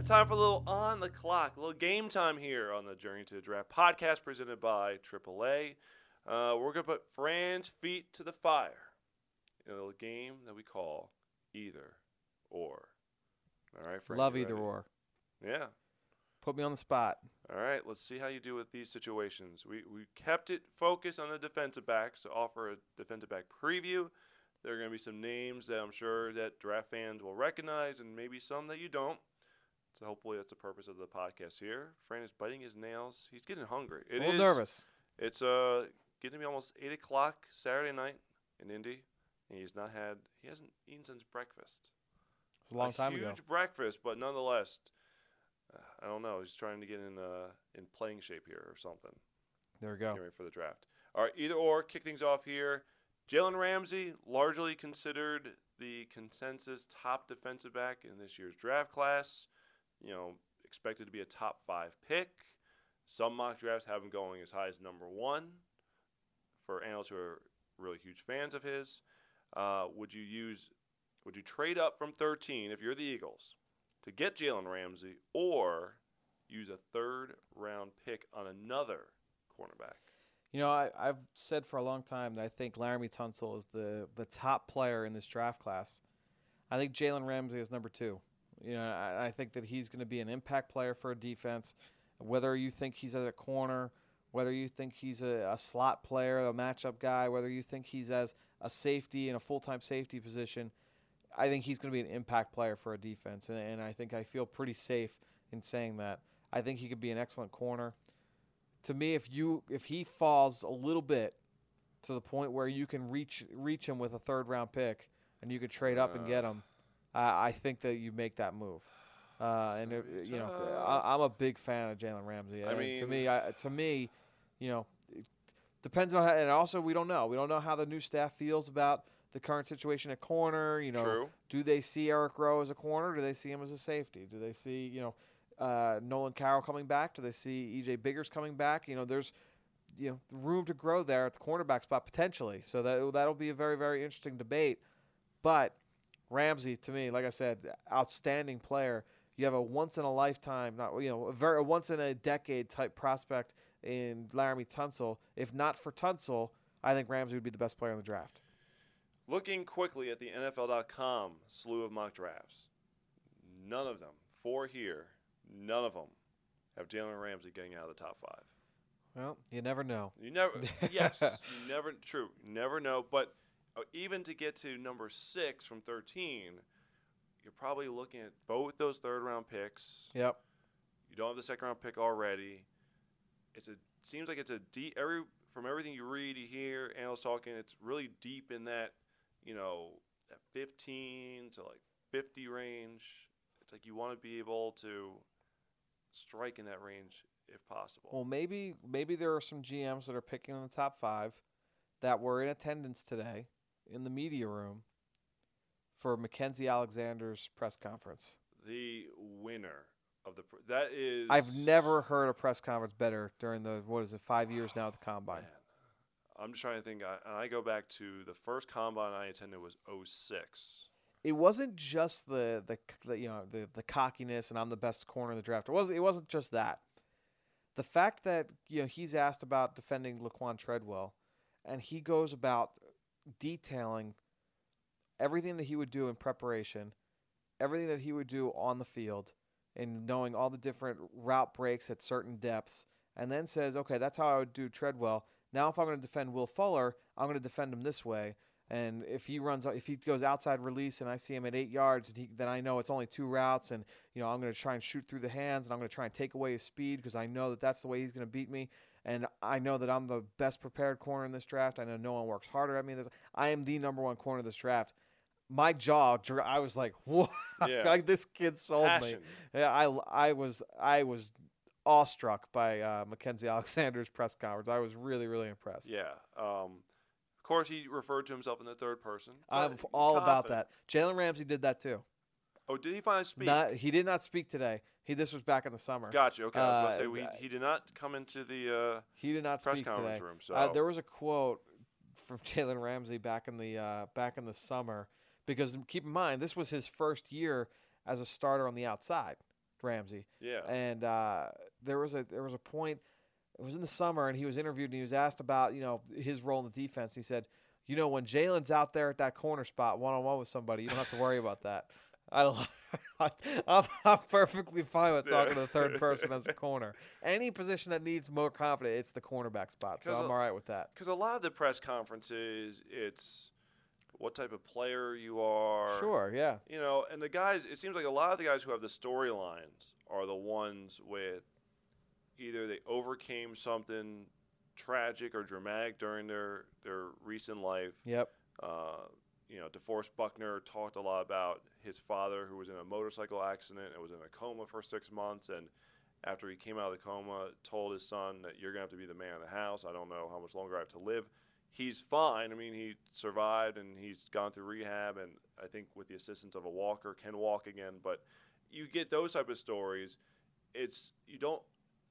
Time for a little on the clock, a little game time here on the Journey to the Draft podcast presented by AAA. Uh, we're going to put Fran's feet to the fire in a little game that we call either or. All right, Fran. Love either ready? or. Yeah. Put me on the spot. All right, let's see how you do with these situations. We, we kept it focused on the defensive backs to offer a defensive back preview. There are going to be some names that I'm sure that draft fans will recognize and maybe some that you don't. So hopefully that's the purpose of the podcast here. Fran is biting his nails. He's getting hungry. It a little is, nervous. It's uh getting to be almost eight o'clock Saturday night in Indy, and he's not had he hasn't eaten since breakfast. It's a long a time huge ago. Huge breakfast, but nonetheless, uh, I don't know. He's trying to get in uh, in playing shape here or something. There we go. Getting ready for the draft. All right, either or. Kick things off here. Jalen Ramsey, largely considered the consensus top defensive back in this year's draft class. You know, expected to be a top five pick. Some mock drafts have him going as high as number one for analysts who are really huge fans of his. Uh, would you use, would you trade up from 13 if you're the Eagles to get Jalen Ramsey, or use a third round pick on another cornerback? You know, I, have said for a long time that I think Laremy Tunsil is the, the top player in this draft class. I think Jalen Ramsey is number two. You know, I, I think that he's going to be an impact player for a defense. Whether you think he's at a corner – whether you think he's a, a slot player, a matchup guy, whether you think he's as a safety in a full time safety position, I think he's going to be an impact player for a defense. And, and I think I feel pretty safe in saying that. I think he could be an excellent corner. To me, if you if he falls a little bit to the point where you can reach reach him with a third round pick and you could trade up and get him, I think that you make that move. Uh, and it, you know, I, am a big fan of Jalen Ramsey. I mean, to me, I, to me, you know, it depends on how, and also we don't know. We don't know how the new staff feels about the current situation at corner. You know, True. do they see Eric Rowe as a corner? Do they see him as a safety? Do they see you know uh, Nolan Carroll coming back? Do they see EJ Biggers coming back? You know, there's you know room to grow there at the cornerback spot potentially. So that that'll be a very very interesting debate. But Ramsey, to me, like I said, outstanding player you have a once in a lifetime, not you know, a very a once in a decade type prospect in Laremy Tunsil. If not for Tunsil, I think Ramsey would be the best player in the draft. Looking quickly at the NFL.com slew of mock drafts, none of them, four here, none of them have Jalen Ramsey getting out of the top five. Well, you never know. You never, yes, you never, true, you never know. But Oh, even to get to number six from 13, you're probably looking at both those third round picks. Yep. You don't have the second round pick already. It's a seems like it's a deep every from everything you read, you hear analysts talking. It's really deep in that you know that 15 to like 50 range. It's like you want to be able to strike in that range if possible. Well, maybe maybe there are some GMs that are picking in the top five that were in attendance today in the media room for Mackensie Alexander's press conference. The winner of the pr- that is. I've never heard a press conference better during the what is it five years now at the combine. Man. I'm just trying to think. I, I go back to the first combine I attended was 06. It wasn't just the, the, the you know the the cockiness and I'm the best corner in the draft. It wasn't it wasn't just that. the fact that you know he's asked about defending Laquon Treadwell, and he goes about detailing everything that he would do in preparation, everything that he would do on the field, and knowing all the different route breaks at certain depths, and then says, okay, that's how I would do Treadwell. Now, if I'm going to defend Will Fuller, I'm going to defend him this way. And if he runs, if he goes outside release, and I see him at eight yards, he, then I know it's only two routes, and you know I'm going to try and shoot through the hands, and I'm going to try and take away his speed because I know that that's the way he's going to beat me, and I know that I'm the best prepared corner in this draft. I know no one works harder at me. This. I am the number one corner of this draft. My jaw, I was like, "What? Yeah. like this kid sold me." Yeah, I, I was I was awestruck by uh, Mackensie Alexander's press conference. I was really really impressed. Yeah. Um, of course, he referred to himself in the third person. I'm all about that. Jalen Ramsey did that too. Oh, did he finally speak? Not, he did not speak today. He this was back in the summer. Gotcha. Okay, I was going to say we, uh, he did not come into the. Uh, He did not press speak conference today. room, so- uh, there was a quote from Jalen Ramsey back in the uh, back in the summer because keep in mind this was his first year as a starter on the outside. Ramsey. yeah. and uh, there was a there was a point. It was in the summer, and he was interviewed, and he was asked about you know his role in the defense. He said, "You know, when Jalen's out there at that corner spot, one on one with somebody, you don't have to worry about that." I. I'm, I'm perfectly fine with talking to the third person as a corner. Any position that needs more confidence, it's the cornerback spot. So I'm a- all right with that. Because a lot of the press conferences, it's what type of player you are. Sure, yeah. You know, and the guys, it seems like a lot of the guys who have the storylines are the ones with either they overcame something tragic or dramatic during their, their recent life. Yep. Uh, you know, DeForest Buckner talked a lot about his father who was in a motorcycle accident and was in a coma for six months. And after he came out of the coma, told his son that you're going to have to be the man of the house. I don't know how much longer I have to live. He's fine. I mean, he survived and he's gone through rehab. And I think with the assistance of a walker, can walk again. But you get those type of stories. It's, you don't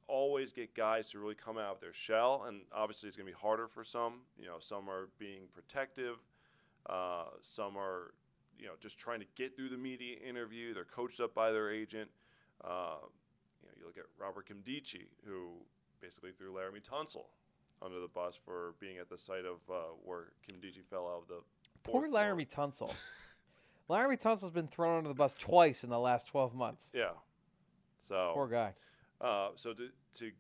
always get guys to really come out of their shell. And obviously, it's going to be harder for some. You know, some are being protective. Uh, some are, you know, just trying to get through the media interview. They're coached up by their agent. Uh, you know, you look at Robert Nkemdiche, who basically threw Laremy Tunsil under the bus for being at the site of uh, where Nkemdiche fell out of the. Poor Laremy floor. Tunsil. Laremy Tunsil's been thrown under the bus twice in the last 12 months. Yeah. So Poor guy. Uh, so to, to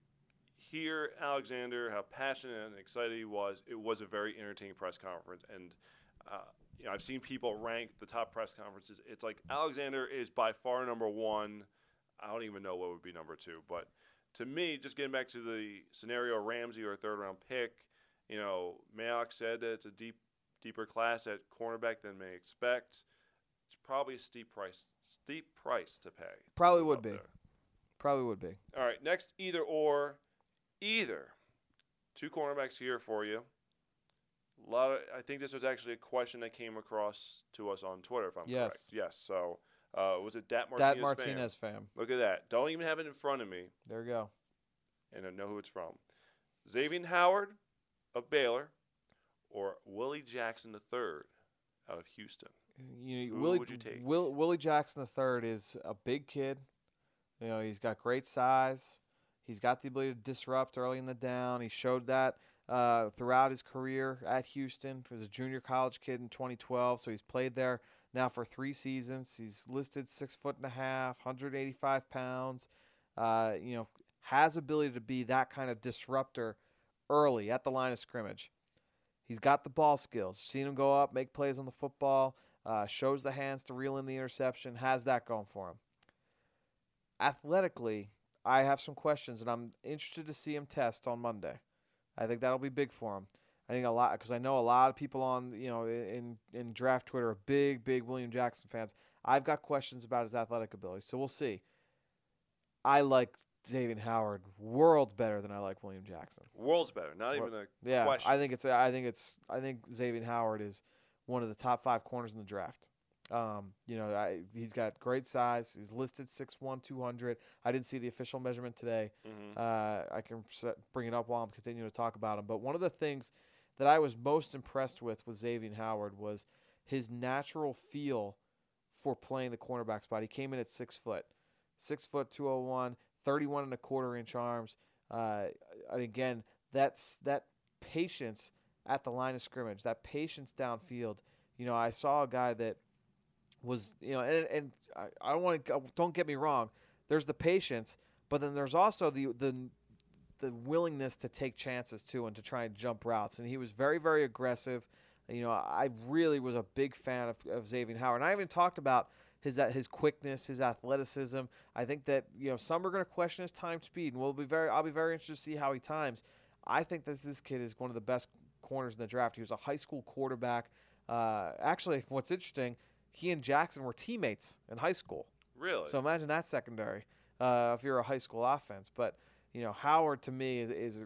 hear Alexander, how passionate and excited he was, it was a very entertaining press conference. And uh, you know, I've seen people rank the top press conferences. It's like Alexander is by far number one. I don't even know what would be number two, but to me, just getting back to the scenario, Ramsey or a third round pick, you know, Mayock said that it's a deep, deeper class at cornerback than may expect. It's probably a steep price, steep price to pay. Probably would be. there. Probably would be. All right, next either or, either two cornerbacks here for you. A lot of, I think this was actually a question that came across to us on Twitter, if I'm Yes. correct. Yes. So uh, was it Dat Martinez? Dat Martinez Fam? fam. Look at that. Don't even have it in front of me, There you go. and I know who it's from. Xavien Howard of Baylor, or Willie Jackson III out of Houston. You know, Who Willie, would you take? Will, Willie Jackson III is a big kid. You know, he's got great size. He's got the ability to disrupt early in the down. He showed that uh, throughout his career at Houston. He was a junior college kid in 2012, so he's played there now for three seasons. He's listed six foot and a half, 185 pounds. Uh, you know, has ability to be that kind of disruptor early at the line of scrimmage. He's got the ball skills. Seen him go up, make plays on the football, uh, shows the hands to reel in the interception, has that going for him. Athletically, I have some questions, and I'm interested to see him test on Monday. I think that'll be big for him. I think a lot because I know a lot of people on you know in in draft Twitter are big big William Jackson fans. I've got questions about his athletic ability, so we'll see. I like Xavien Howard worlds better than I like William Jackson. World's better. Not even a Yeah, question. I think it's I think it's I think Xavien Howard is one of the top five corners in the draft. Um, you know, I, he's got great size. He's listed 6'1", 200. I didn't see the official measurement today. Mhm. Uh, I can bring it up while I'm continuing to talk about him. But one of the things that I was most impressed with with Xavien Howard was his natural feel for playing the cornerback spot. He came in at six foot, six foot, 201, 31 and a quarter inch arms. Uh, and again, that's that patience at the line of scrimmage, that patience downfield. You know, I saw a guy that was, you know, and, and I, I don't want to, don't get me wrong. There's the patience, but then there's also the the the willingness to take chances too and to try and jump routes. And he was very, very aggressive. You know, I really was a big fan of, of Xavien Howard. And I even talked about his uh, his quickness, his athleticism. I think that you know some are going to question his time speed, and we'll be very. I'll be very interested to see how he times. I think that this kid is one of the best corners in the draft. He was a high school quarterback. Uh, actually, what's interesting, he and Jackson were teammates in high school. Really? So imagine that secondary uh, if you're a high school offense. But you know, Howard to me is, is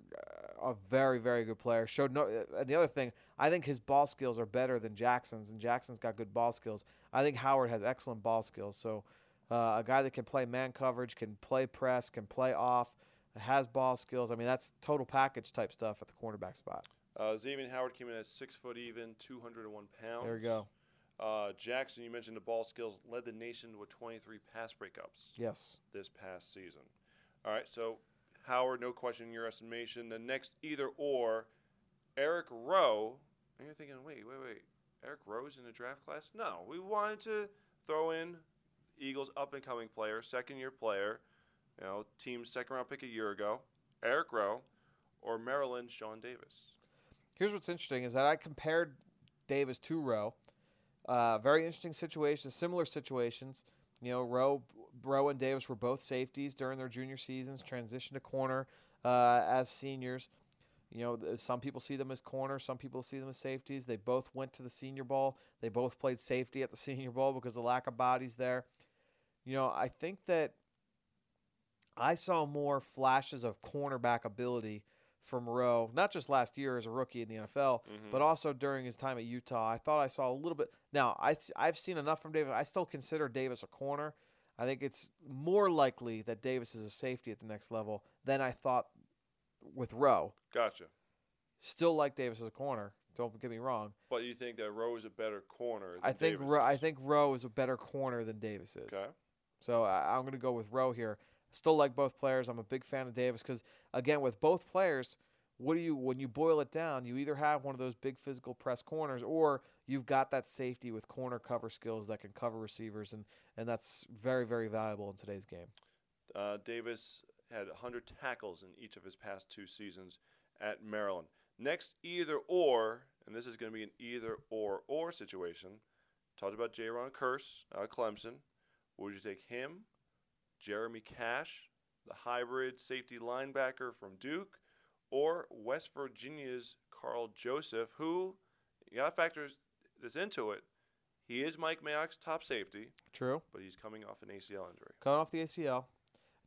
a very, very good player. Showed no. And the other thing, I think his ball skills are better than Jackson's, and Jackson's got good ball skills. I think Howard has excellent ball skills. So, uh, a guy that can play man coverage, can play press, can play off, has ball skills. I mean, that's total package type stuff at the cornerback spot. Uh, Xavien Howard came in at six foot even, 201 pounds. There we go. Uh, Jackson, you mentioned the ball skills, led the nation with 23 pass breakups Yes. this past season. All right, so Howard, no question in your estimation. The next either or, Eric Rowe. And you're thinking, wait, wait, wait. Eric Rowe's in the draft class? No, we wanted to throw in Eagles up and coming player, second year player, you know, team's second round pick a year ago, Eric Rowe, or Maryland Sean Davis. Here's what's interesting is that I compared Davis to Rowe. Uh, very interesting situations, similar situations. You know, Rowe, Rowe and Davis were both safeties during their junior seasons, transitioned to corner uh, as seniors. You know, some people see them as corner, some people see them as safeties. They both went to the Senior ball. They both played safety at the Senior ball because of lack of bodies there. You know, I think that I saw more flashes of cornerback ability from Rowe, not just last year as a rookie in the NFL, Mhm. but also during his time at Utah. I thought I saw a little bit. Now, I, I've seen enough from Davis. I still consider Davis a corner. I think it's more likely that Davis is a safety at the next level than I thought with Rowe. Gotcha. Still like Davis as a corner. Don't get me wrong. But you think that Rowe is a better corner? Than I think Davis Rowe, I think Rowe is a better corner than Davis is. Okay. So I, I'm going to go with Rowe here. Still like both players. I'm a big fan of Davis because again, with both players, what do you when you boil it down? You either have one of those big physical press corners, or you've got that safety with corner cover skills that can cover receivers, and and that's very very valuable in today's game. Uh, Davis had 100 tackles in each of his past two seasons at Maryland. Next, either or, and this is going to be an either or or situation. Talked about Jayron Kearse out of Clemson. Would you take him, Jeremy Cash, the hybrid safety linebacker from Duke, or West Virginia's Karl Joseph, who you got to factor this into it. He is Mike Mayock's top safety, True. but he's coming off an ACL injury. Coming off the ACL.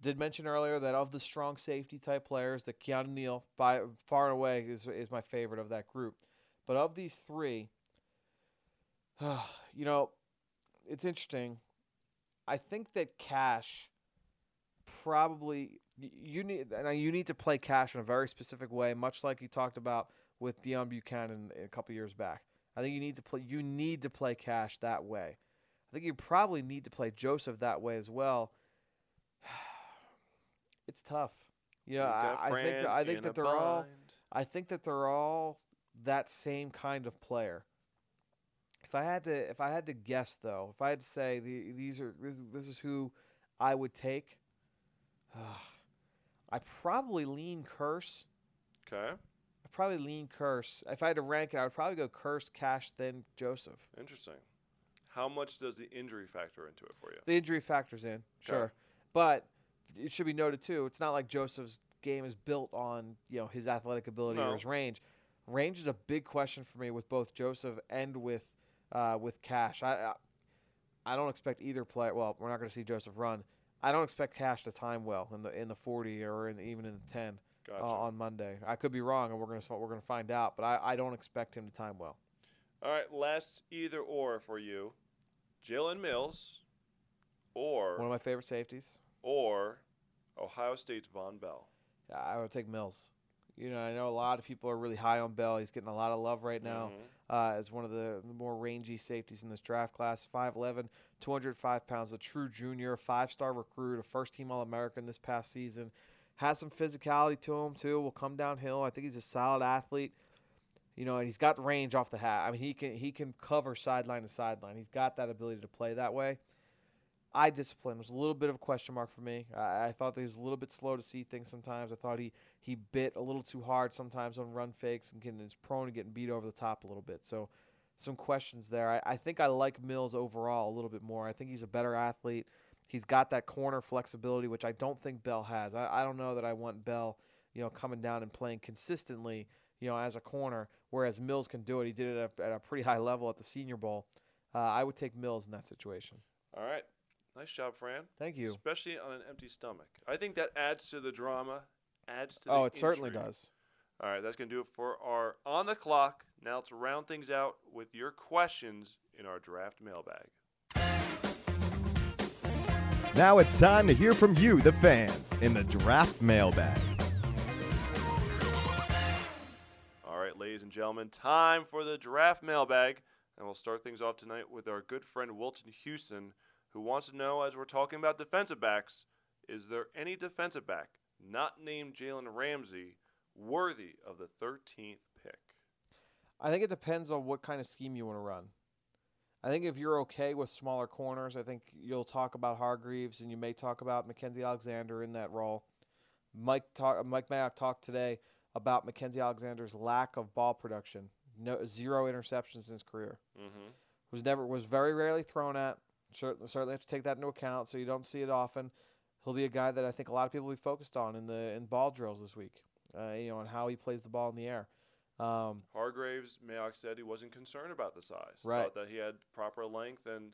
Did mention earlier that of the strong safety type players, that Keanu Neal, by far and away, is is my favorite of that group. But of these three, you know, it's interesting. I think that Cash probably you need and you need to play Cash in a very specific way, much like you talked about with Deone Bucannon a couple years back. I think you need to play you need to play Cash that way. I think you probably need to play Joseph that way as well. It's tough. You know, I, I think I think that they're all. I think that they're all that same kind of player. If I had to, if I had to guess though, if I had to say the, these are this, this is who I would take, I probably lean Kearse. Okay. I probably lean Kearse. If I had to rank it, I would probably go Kearse, Cash, then Joseph. Interesting. How much does the injury factor into it for you? The injury factors in, sure, but it should be noted too. It's not like Joseph's game is built on you know his athletic ability No. or his range. Range is a big question for me with both Joseph and with uh, with Cash. I, I I don't expect either player. Well, we're not going to see Joseph run. I don't expect Cash to time well in the in the forty or in, even in the ten Gotcha. uh, on Monday. I could be wrong, and we're going to we're to find out. But I, I don't expect him to time well. All right, last either or for you, Jalen Mills, or One of my favorite safeties. or Ohio State's Vonn Bell. Yeah, I would take Mills. You know, I know a lot of people are really high on Bell. He's getting a lot of love right now Mhm. Uh, as one of the, the more rangy safeties in this draft class. 5'11", 205 pounds, a true junior, five-star recruit, a first-team All-American this past season. has some physicality to him too. Will come downhill. I think he's a solid athlete. You know, and he's got range off the hat. I mean, he can he can cover sideline to sideline. He's got that ability to play that way. Eye discipline was a little bit of a question mark for me. I, I thought he was a little bit slow to see things sometimes. I thought he he bit a little too hard sometimes on run fakes and getting, is prone to getting beat over the top a little bit. So some questions there. I, I think I like Mills overall a little bit more. I think he's a better athlete. He's got that corner flexibility, which I don't think Bell has. I, I don't know that I want Bell, you know, coming down and playing consistently, you know, as a corner, whereas Mills can do it. He did it at a, at a pretty high level at the Senior Bowl. Uh, I would take Mills in that situation. All right. Nice job, Fran. Thank you. Especially on an empty stomach. I think that adds to the drama, adds to Oh, the it certainly does. All right, that's going to do it for our on the clock. Now let's round things out with your questions in our draft mailbag. Now it's time to hear from you, the fans, in the draft mailbag. All right, ladies and gentlemen, time for the draft mailbag. And we'll start things off tonight with our good friend Wilton Houston, who wants to know as we're talking about defensive backs, is there any defensive back not named Jalen Ramsey worthy of the 13th pick? I think it depends on what kind of scheme you want to run. I think if you're okay with smaller corners, I think you'll talk about Hargreaves and you may talk about Mackensie Alexander in that role. Mike talk, Mike Mayock talked today about Mackensie Alexander's lack of ball production. No zero interceptions in his career. Mm-hmm. Was never was very rarely thrown at. Certainly, certainly have to take that into account, so you don't see it often. He'll be a guy that I think a lot of people will be focused on in the in ball drills this week. Uh, you know, on how he plays the ball in the air. Um, Hargreaves, Mayock said he wasn't concerned about the size. Right. Thought that he had proper length and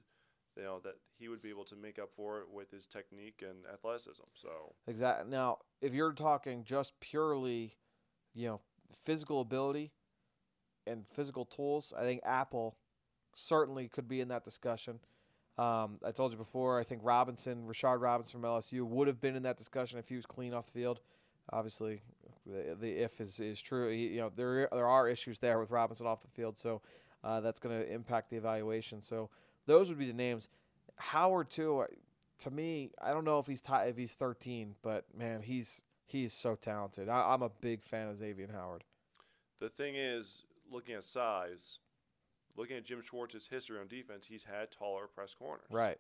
you know that he would be able to make up for it with his technique and athleticism. So Exactly. Now, if you're talking just purely, you know, physical ability and physical tools, I think Apple certainly could be in that discussion. Um, I told you before. I think Robinson, Rashard Robinson from LSU, would have been in that discussion if he was clean off the field. Obviously, the, the if is, is true. He, you know, there there are issues there with Robinson off the field, so uh, that's going to impact the evaluation. So those would be the names. Howard too. To me, I don't know if he's ti if he's 13, but man, he's he's so talented. I, I'm a big fan of Xavien Howard. the thing is, looking at size, looking at Jim Schwartz's history on defense, he's had taller press corners. Right.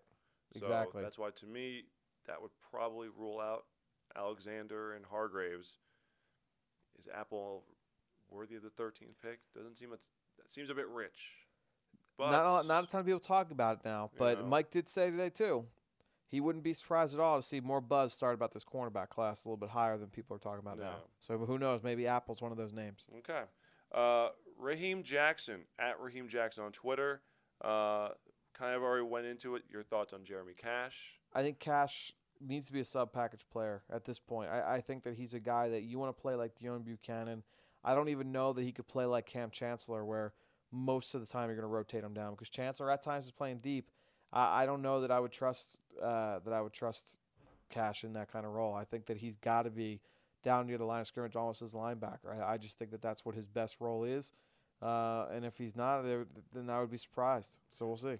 So Exactly. that's why to me that would probably rule out Alexander and Hargreaves. Is Apple worthy of the 13th pick? Doesn't seem it's, that seems a bit rich. But not a, not a ton of people talk about it now, but know. Mike did say today too. He wouldn't be surprised at all to see more buzz start about this cornerback class a little bit higher than people are talking about now. So who knows? Maybe Apple's one of those names. Okay. Uh, Raheem Jackson at Raheem Jackson on Twitter. Uh, kind of already went into it. Your thoughts on Jeremy Cash? I think Cash needs to be a sub package player at this point. I, I think that he's a guy that you want to play like Deone Bucannon. I don't even know that he could play like Kam Chancellor, where most of the time you're going to rotate him down because Chancellor at times is playing deep. I, I don't know that I would trust uh, that I would trust Cash in that kind of role. I think that he's got to be down near the line of scrimmage, almost as a linebacker. I, I just think that that's what his best role is. Uh, and if he's not, then I would be surprised. So we'll see.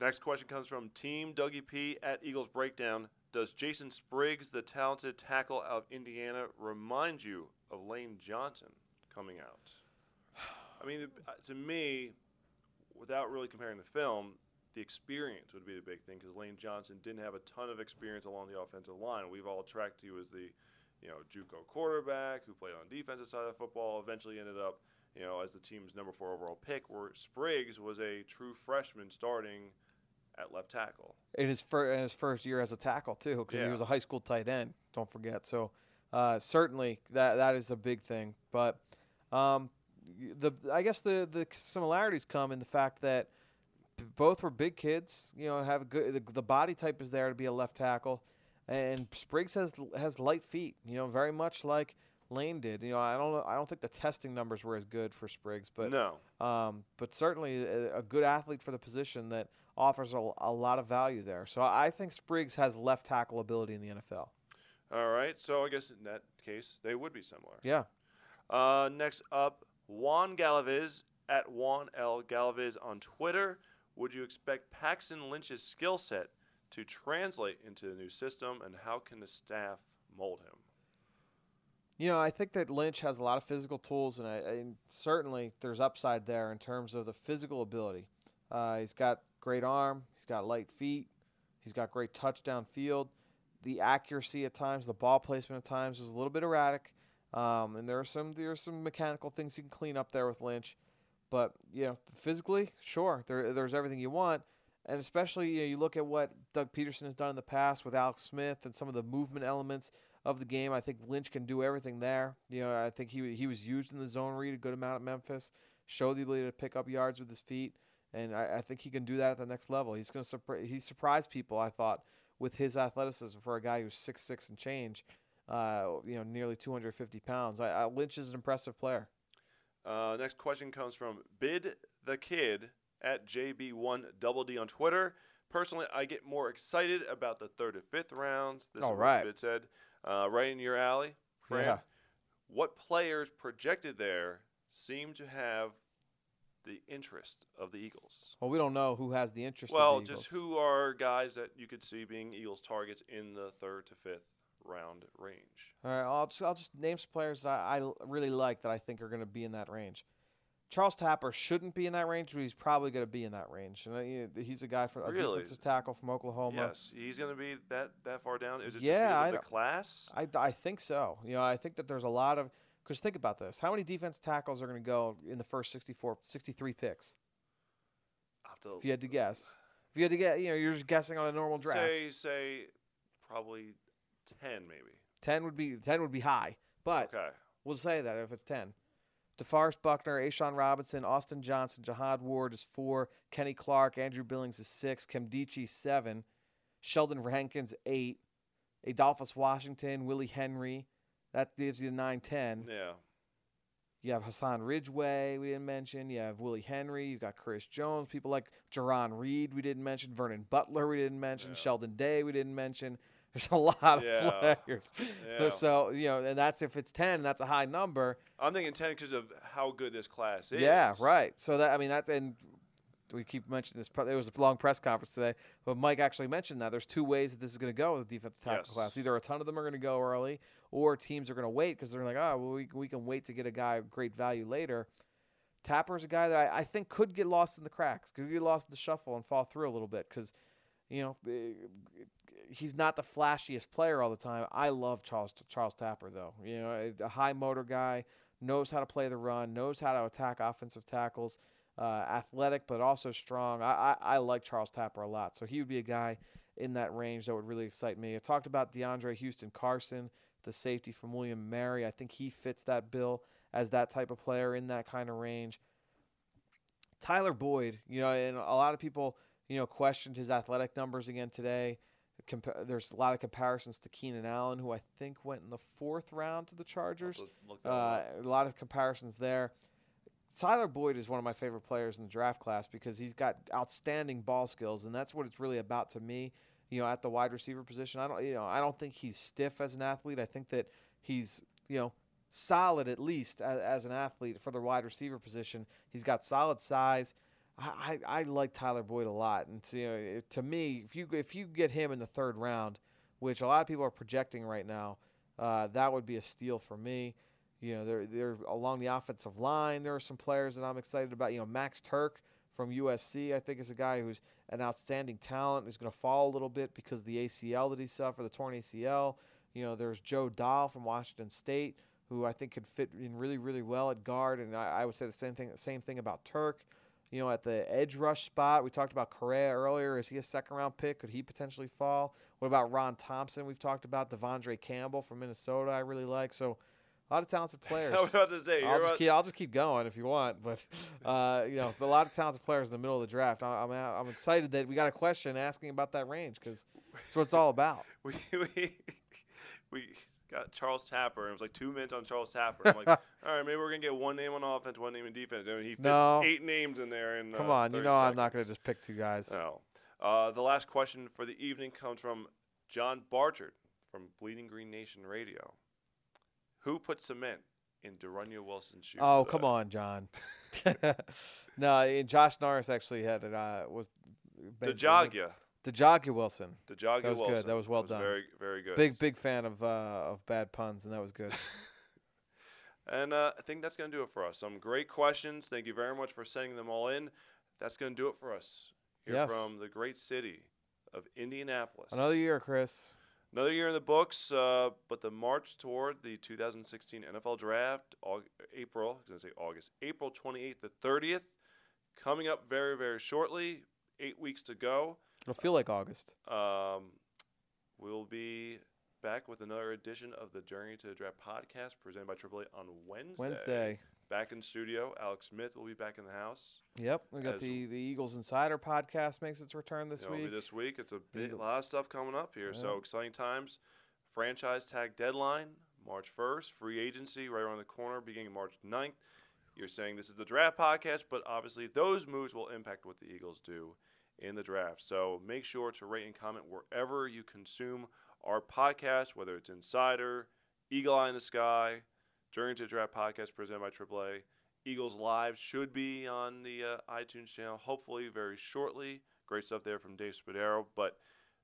Next question comes from Team Dougie P at Eagles Breakdown. Does Jason Spriggs, the talented tackle out of Indiana, remind you of Lane Johnson coming out? I mean, uh, to me, without really comparing the film, the experience would be the big thing because Lane Johnson didn't have a ton of experience along the offensive line. We've all tracked you as the, you know, JUCO quarterback who played on the defensive side of football. Eventually ended up, you know, as the team's number four overall pick. Where Spriggs was a true freshman starting at left tackle. in his first in his first year as a tackle too, because Yeah. he was a high school tight end. Don't forget. So uh, certainly that that is a big thing. But um, the I guess the the similarities come in the fact that both were big kids. You know, have a good the, the body type is there to be a left tackle, and Spriggs has has light feet. You know, very much like Lane did. You know, I don't. I don't think the testing numbers were as good for Spriggs, but no, um, but certainly a, a good athlete for the position that offers a, a lot of value there. So I think Spriggs has left tackle ability in the NFL. all right. So I guess in that case they would be similar. Yeah. Uh, next up, Juan Galaviz at Juan L Galaviz on Twitter. Would you expect Paxton Lynch's skill set to translate into the new system, and how can the staff mold him? You know, I think that Lynch has a lot of physical tools, and, I, and certainly there's upside there in terms of the physical ability. Uh, he's got great arm, he's got light feet, he's got great touchdown field. The accuracy at times, the ball placement at times is a little bit erratic, um, and there are some there are some mechanical things you can clean up there with Lynch. But you know, physically, sure, there, there's everything you want, and especially you, know, you look at what Doug Pederson has done in the past with Alex Smith and some of the movement elements of the game. I think Lynch can do everything there. You know, I think he he was used in the zone read a good amount at Memphis, showed the ability to pick up yards with his feet, and I, I think he can do that at the next level. He's going to surprise he surprised people. I thought with his athleticism for a guy who's six six and change, uh, you know, nearly 250 pounds. I, I, Lynch is an impressive player. Uh, next question comes from Bid the Kid at JB1 Double D on Twitter. Personally, I get more excited about the third and fifth rounds. This All is right. Bid said. Uh, right in your alley, Fran. Yeah. What players projected there seem to have the interest of the Eagles? Well, we don't know who has the interest. Well, of the just who are guys that you could see being Eagles targets in the third to fifth round range? All right, I'll just I'll just name some players I really like that I think are going to be in that range. Charles Tapper shouldn't be in that range, but he's probably going to be in that range. And uh, you know, he's a guy for a Really? defensive tackle from Oklahoma. Yes, he's going to be that that far down. Is it Yeah, just I because of don't- the class? I, I think so. You know, I think that there's a lot of because think about this: how many defense tackles are going to go in the first 64, 63 picks? To If you had to guess, if you had to get, you know, you're just guessing on a normal draft. Say say probably ten maybe. ten would be ten would be high, but Okay. We'll say that if it's 10. DeForest Buckner, Ashawn Robinson, Austin Johnson, Jihad Ward is four, Kenny Clark, Andrew Billings is six, Nkemdiche seven, Sheldon Rankins eight, Adolphus Washington, Willie Henry. That gives you the nine ten. Yeah. You have Hassan Ridgeway, we didn't mention. You have Willie Henry. You've got Chris Jones. People like Jarran Reed, we didn't mention. Vernon Butler, we didn't mention. Yeah. Sheldon Day, we didn't mention. There's a lot Yeah. of players. Yeah. So, you know, and that's if it's 10, that's a high number. I'm thinking ten because of how good this class is. Yeah, right. So that I mean that's and we keep mentioning this. It was a long press conference today, but Mike actually mentioned that there's two ways that this is going to go with the defensive tackle Yes. class. Either a ton of them are going to go early, or teams are going to wait because they're like, oh, well, we we can wait to get a guy of great value later. Tapper's a guy that I, I think could get lost in the cracks, could get lost in the shuffle and fall through a little bit because, you know, eh, he's not the flashiest player all the time. I love Charles Charles Tapper though. You know, a high motor guy, knows how to play the run, knows how to attack offensive tackles, uh, athletic but also strong. I, I I like Charles Tapper a lot, so he would be a guy in that range that would really excite me. I talked about DeAndre Houston Carson, the safety from William Mary. I think he fits that bill as that type of player in that kind of range. Tyler Boyd, you know, and a lot of people, you know, questioned his athletic numbers again today. Compa- there's a lot of comparisons to Keenan Allen, who I think went in the fourth round to the Chargers. Look- look Uh, a lot of comparisons there. Tyler Boyd is one of my favorite players in the draft class because he's got outstanding ball skills, and that's what it's really about to me. You know, at the wide receiver position, I don't, you know, I don't think he's stiff as an athlete. I think that he's, you know, solid at least as, as an athlete for the wide receiver position. He's got solid size. I, I, like Tyler Boyd a lot, and to, you know, to me, if you if you get him in the third round, which a lot of people are projecting right now, uh, that would be a steal for me. You know, they're they're along the offensive line. There are some players that I'm excited about. You know, Max Tuerk from USC, I think, is a guy who's an outstanding talent. Who's going to fall a little bit because of the ACL that he suffered, the torn ACL. You know, there's Joe Dahl from Washington State, who I think could fit in really, really well at guard. And I, I would say the same thing, same thing about Tuerk. You know, at the edge rush spot, we talked about Correa earlier. Is he a second round pick? Could he potentially fall? What about Ron Thompson? We've talked about Devondre Campbell from Minnesota. I really like so. A lot of talented players. I was about to say. I'll just keep I'll just keep going if you want, but uh, you know, a lot of talented players in the middle of the draft. I- I'm I'm excited that we got a question asking about that range because that's what it's all about. we, we, we got Charles Tapper, and it was like two minutes on Charles Tapper. I'm like, all right, maybe we're gonna get one name on offense, one name in defense. I mean, he fit No. eight names in there. In Come uh, on, you 30 know I'm not gonna just pick two guys. No. Uh, the last question for the evening comes from John Barchard from Bleeding Green Nation Radio. Who put cement in De'Runnya Wilson's shoes? Oh today? come on, John. no, and Josh Norris actually had it. Uh, was DeJagia. DeJagia Wilson. DeJagia That was good. That was well done. Very, very good. Big big fan of uh, of bad puns, and that was good. And uh, I think that's going to do it for us. Some great questions. Thank you very much for sending them all in. That's going to do it for us here Yes. from the great city of Indianapolis. Another year, Chris. Another year in the books, uh, but the march toward the 2016 NFL Draft, Aug- April, I was going to say August, April 28th to 30th, coming up very, very shortly. Eight weeks to go. It'll feel like August. Um, we'll be back with another edition of the Journey to the Draft podcast presented by AAA on Wednesday. Wednesday. Back in studio. Alex Smith will be back in the house. Yep, we got As- the the Eagles Insider podcast makes its return this week. this week. It's a big, lot of stuff coming up here. So exciting times. Franchise tag deadline March 1st. Free agency right around the corner, beginning March 9th. You're saying this is the draft podcast, but obviously those moves will impact what the Eagles do in the draft. So make sure to rate and comment wherever you consume our podcast, whether it's Insider, Eagle Eye in the Sky, Journey to Draft podcast presented by AAA. Eagles Live should be on the uh, iTunes channel, hopefully very shortly. Great stuff there from Dave Spadaro. But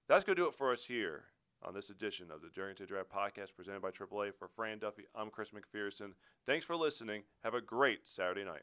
that's going to do it for us here on this edition of the Journey to Draft podcast presented by AAA. For Fran Duffy, I'm Chris McPherson. Thanks for listening. Have a great Saturday night.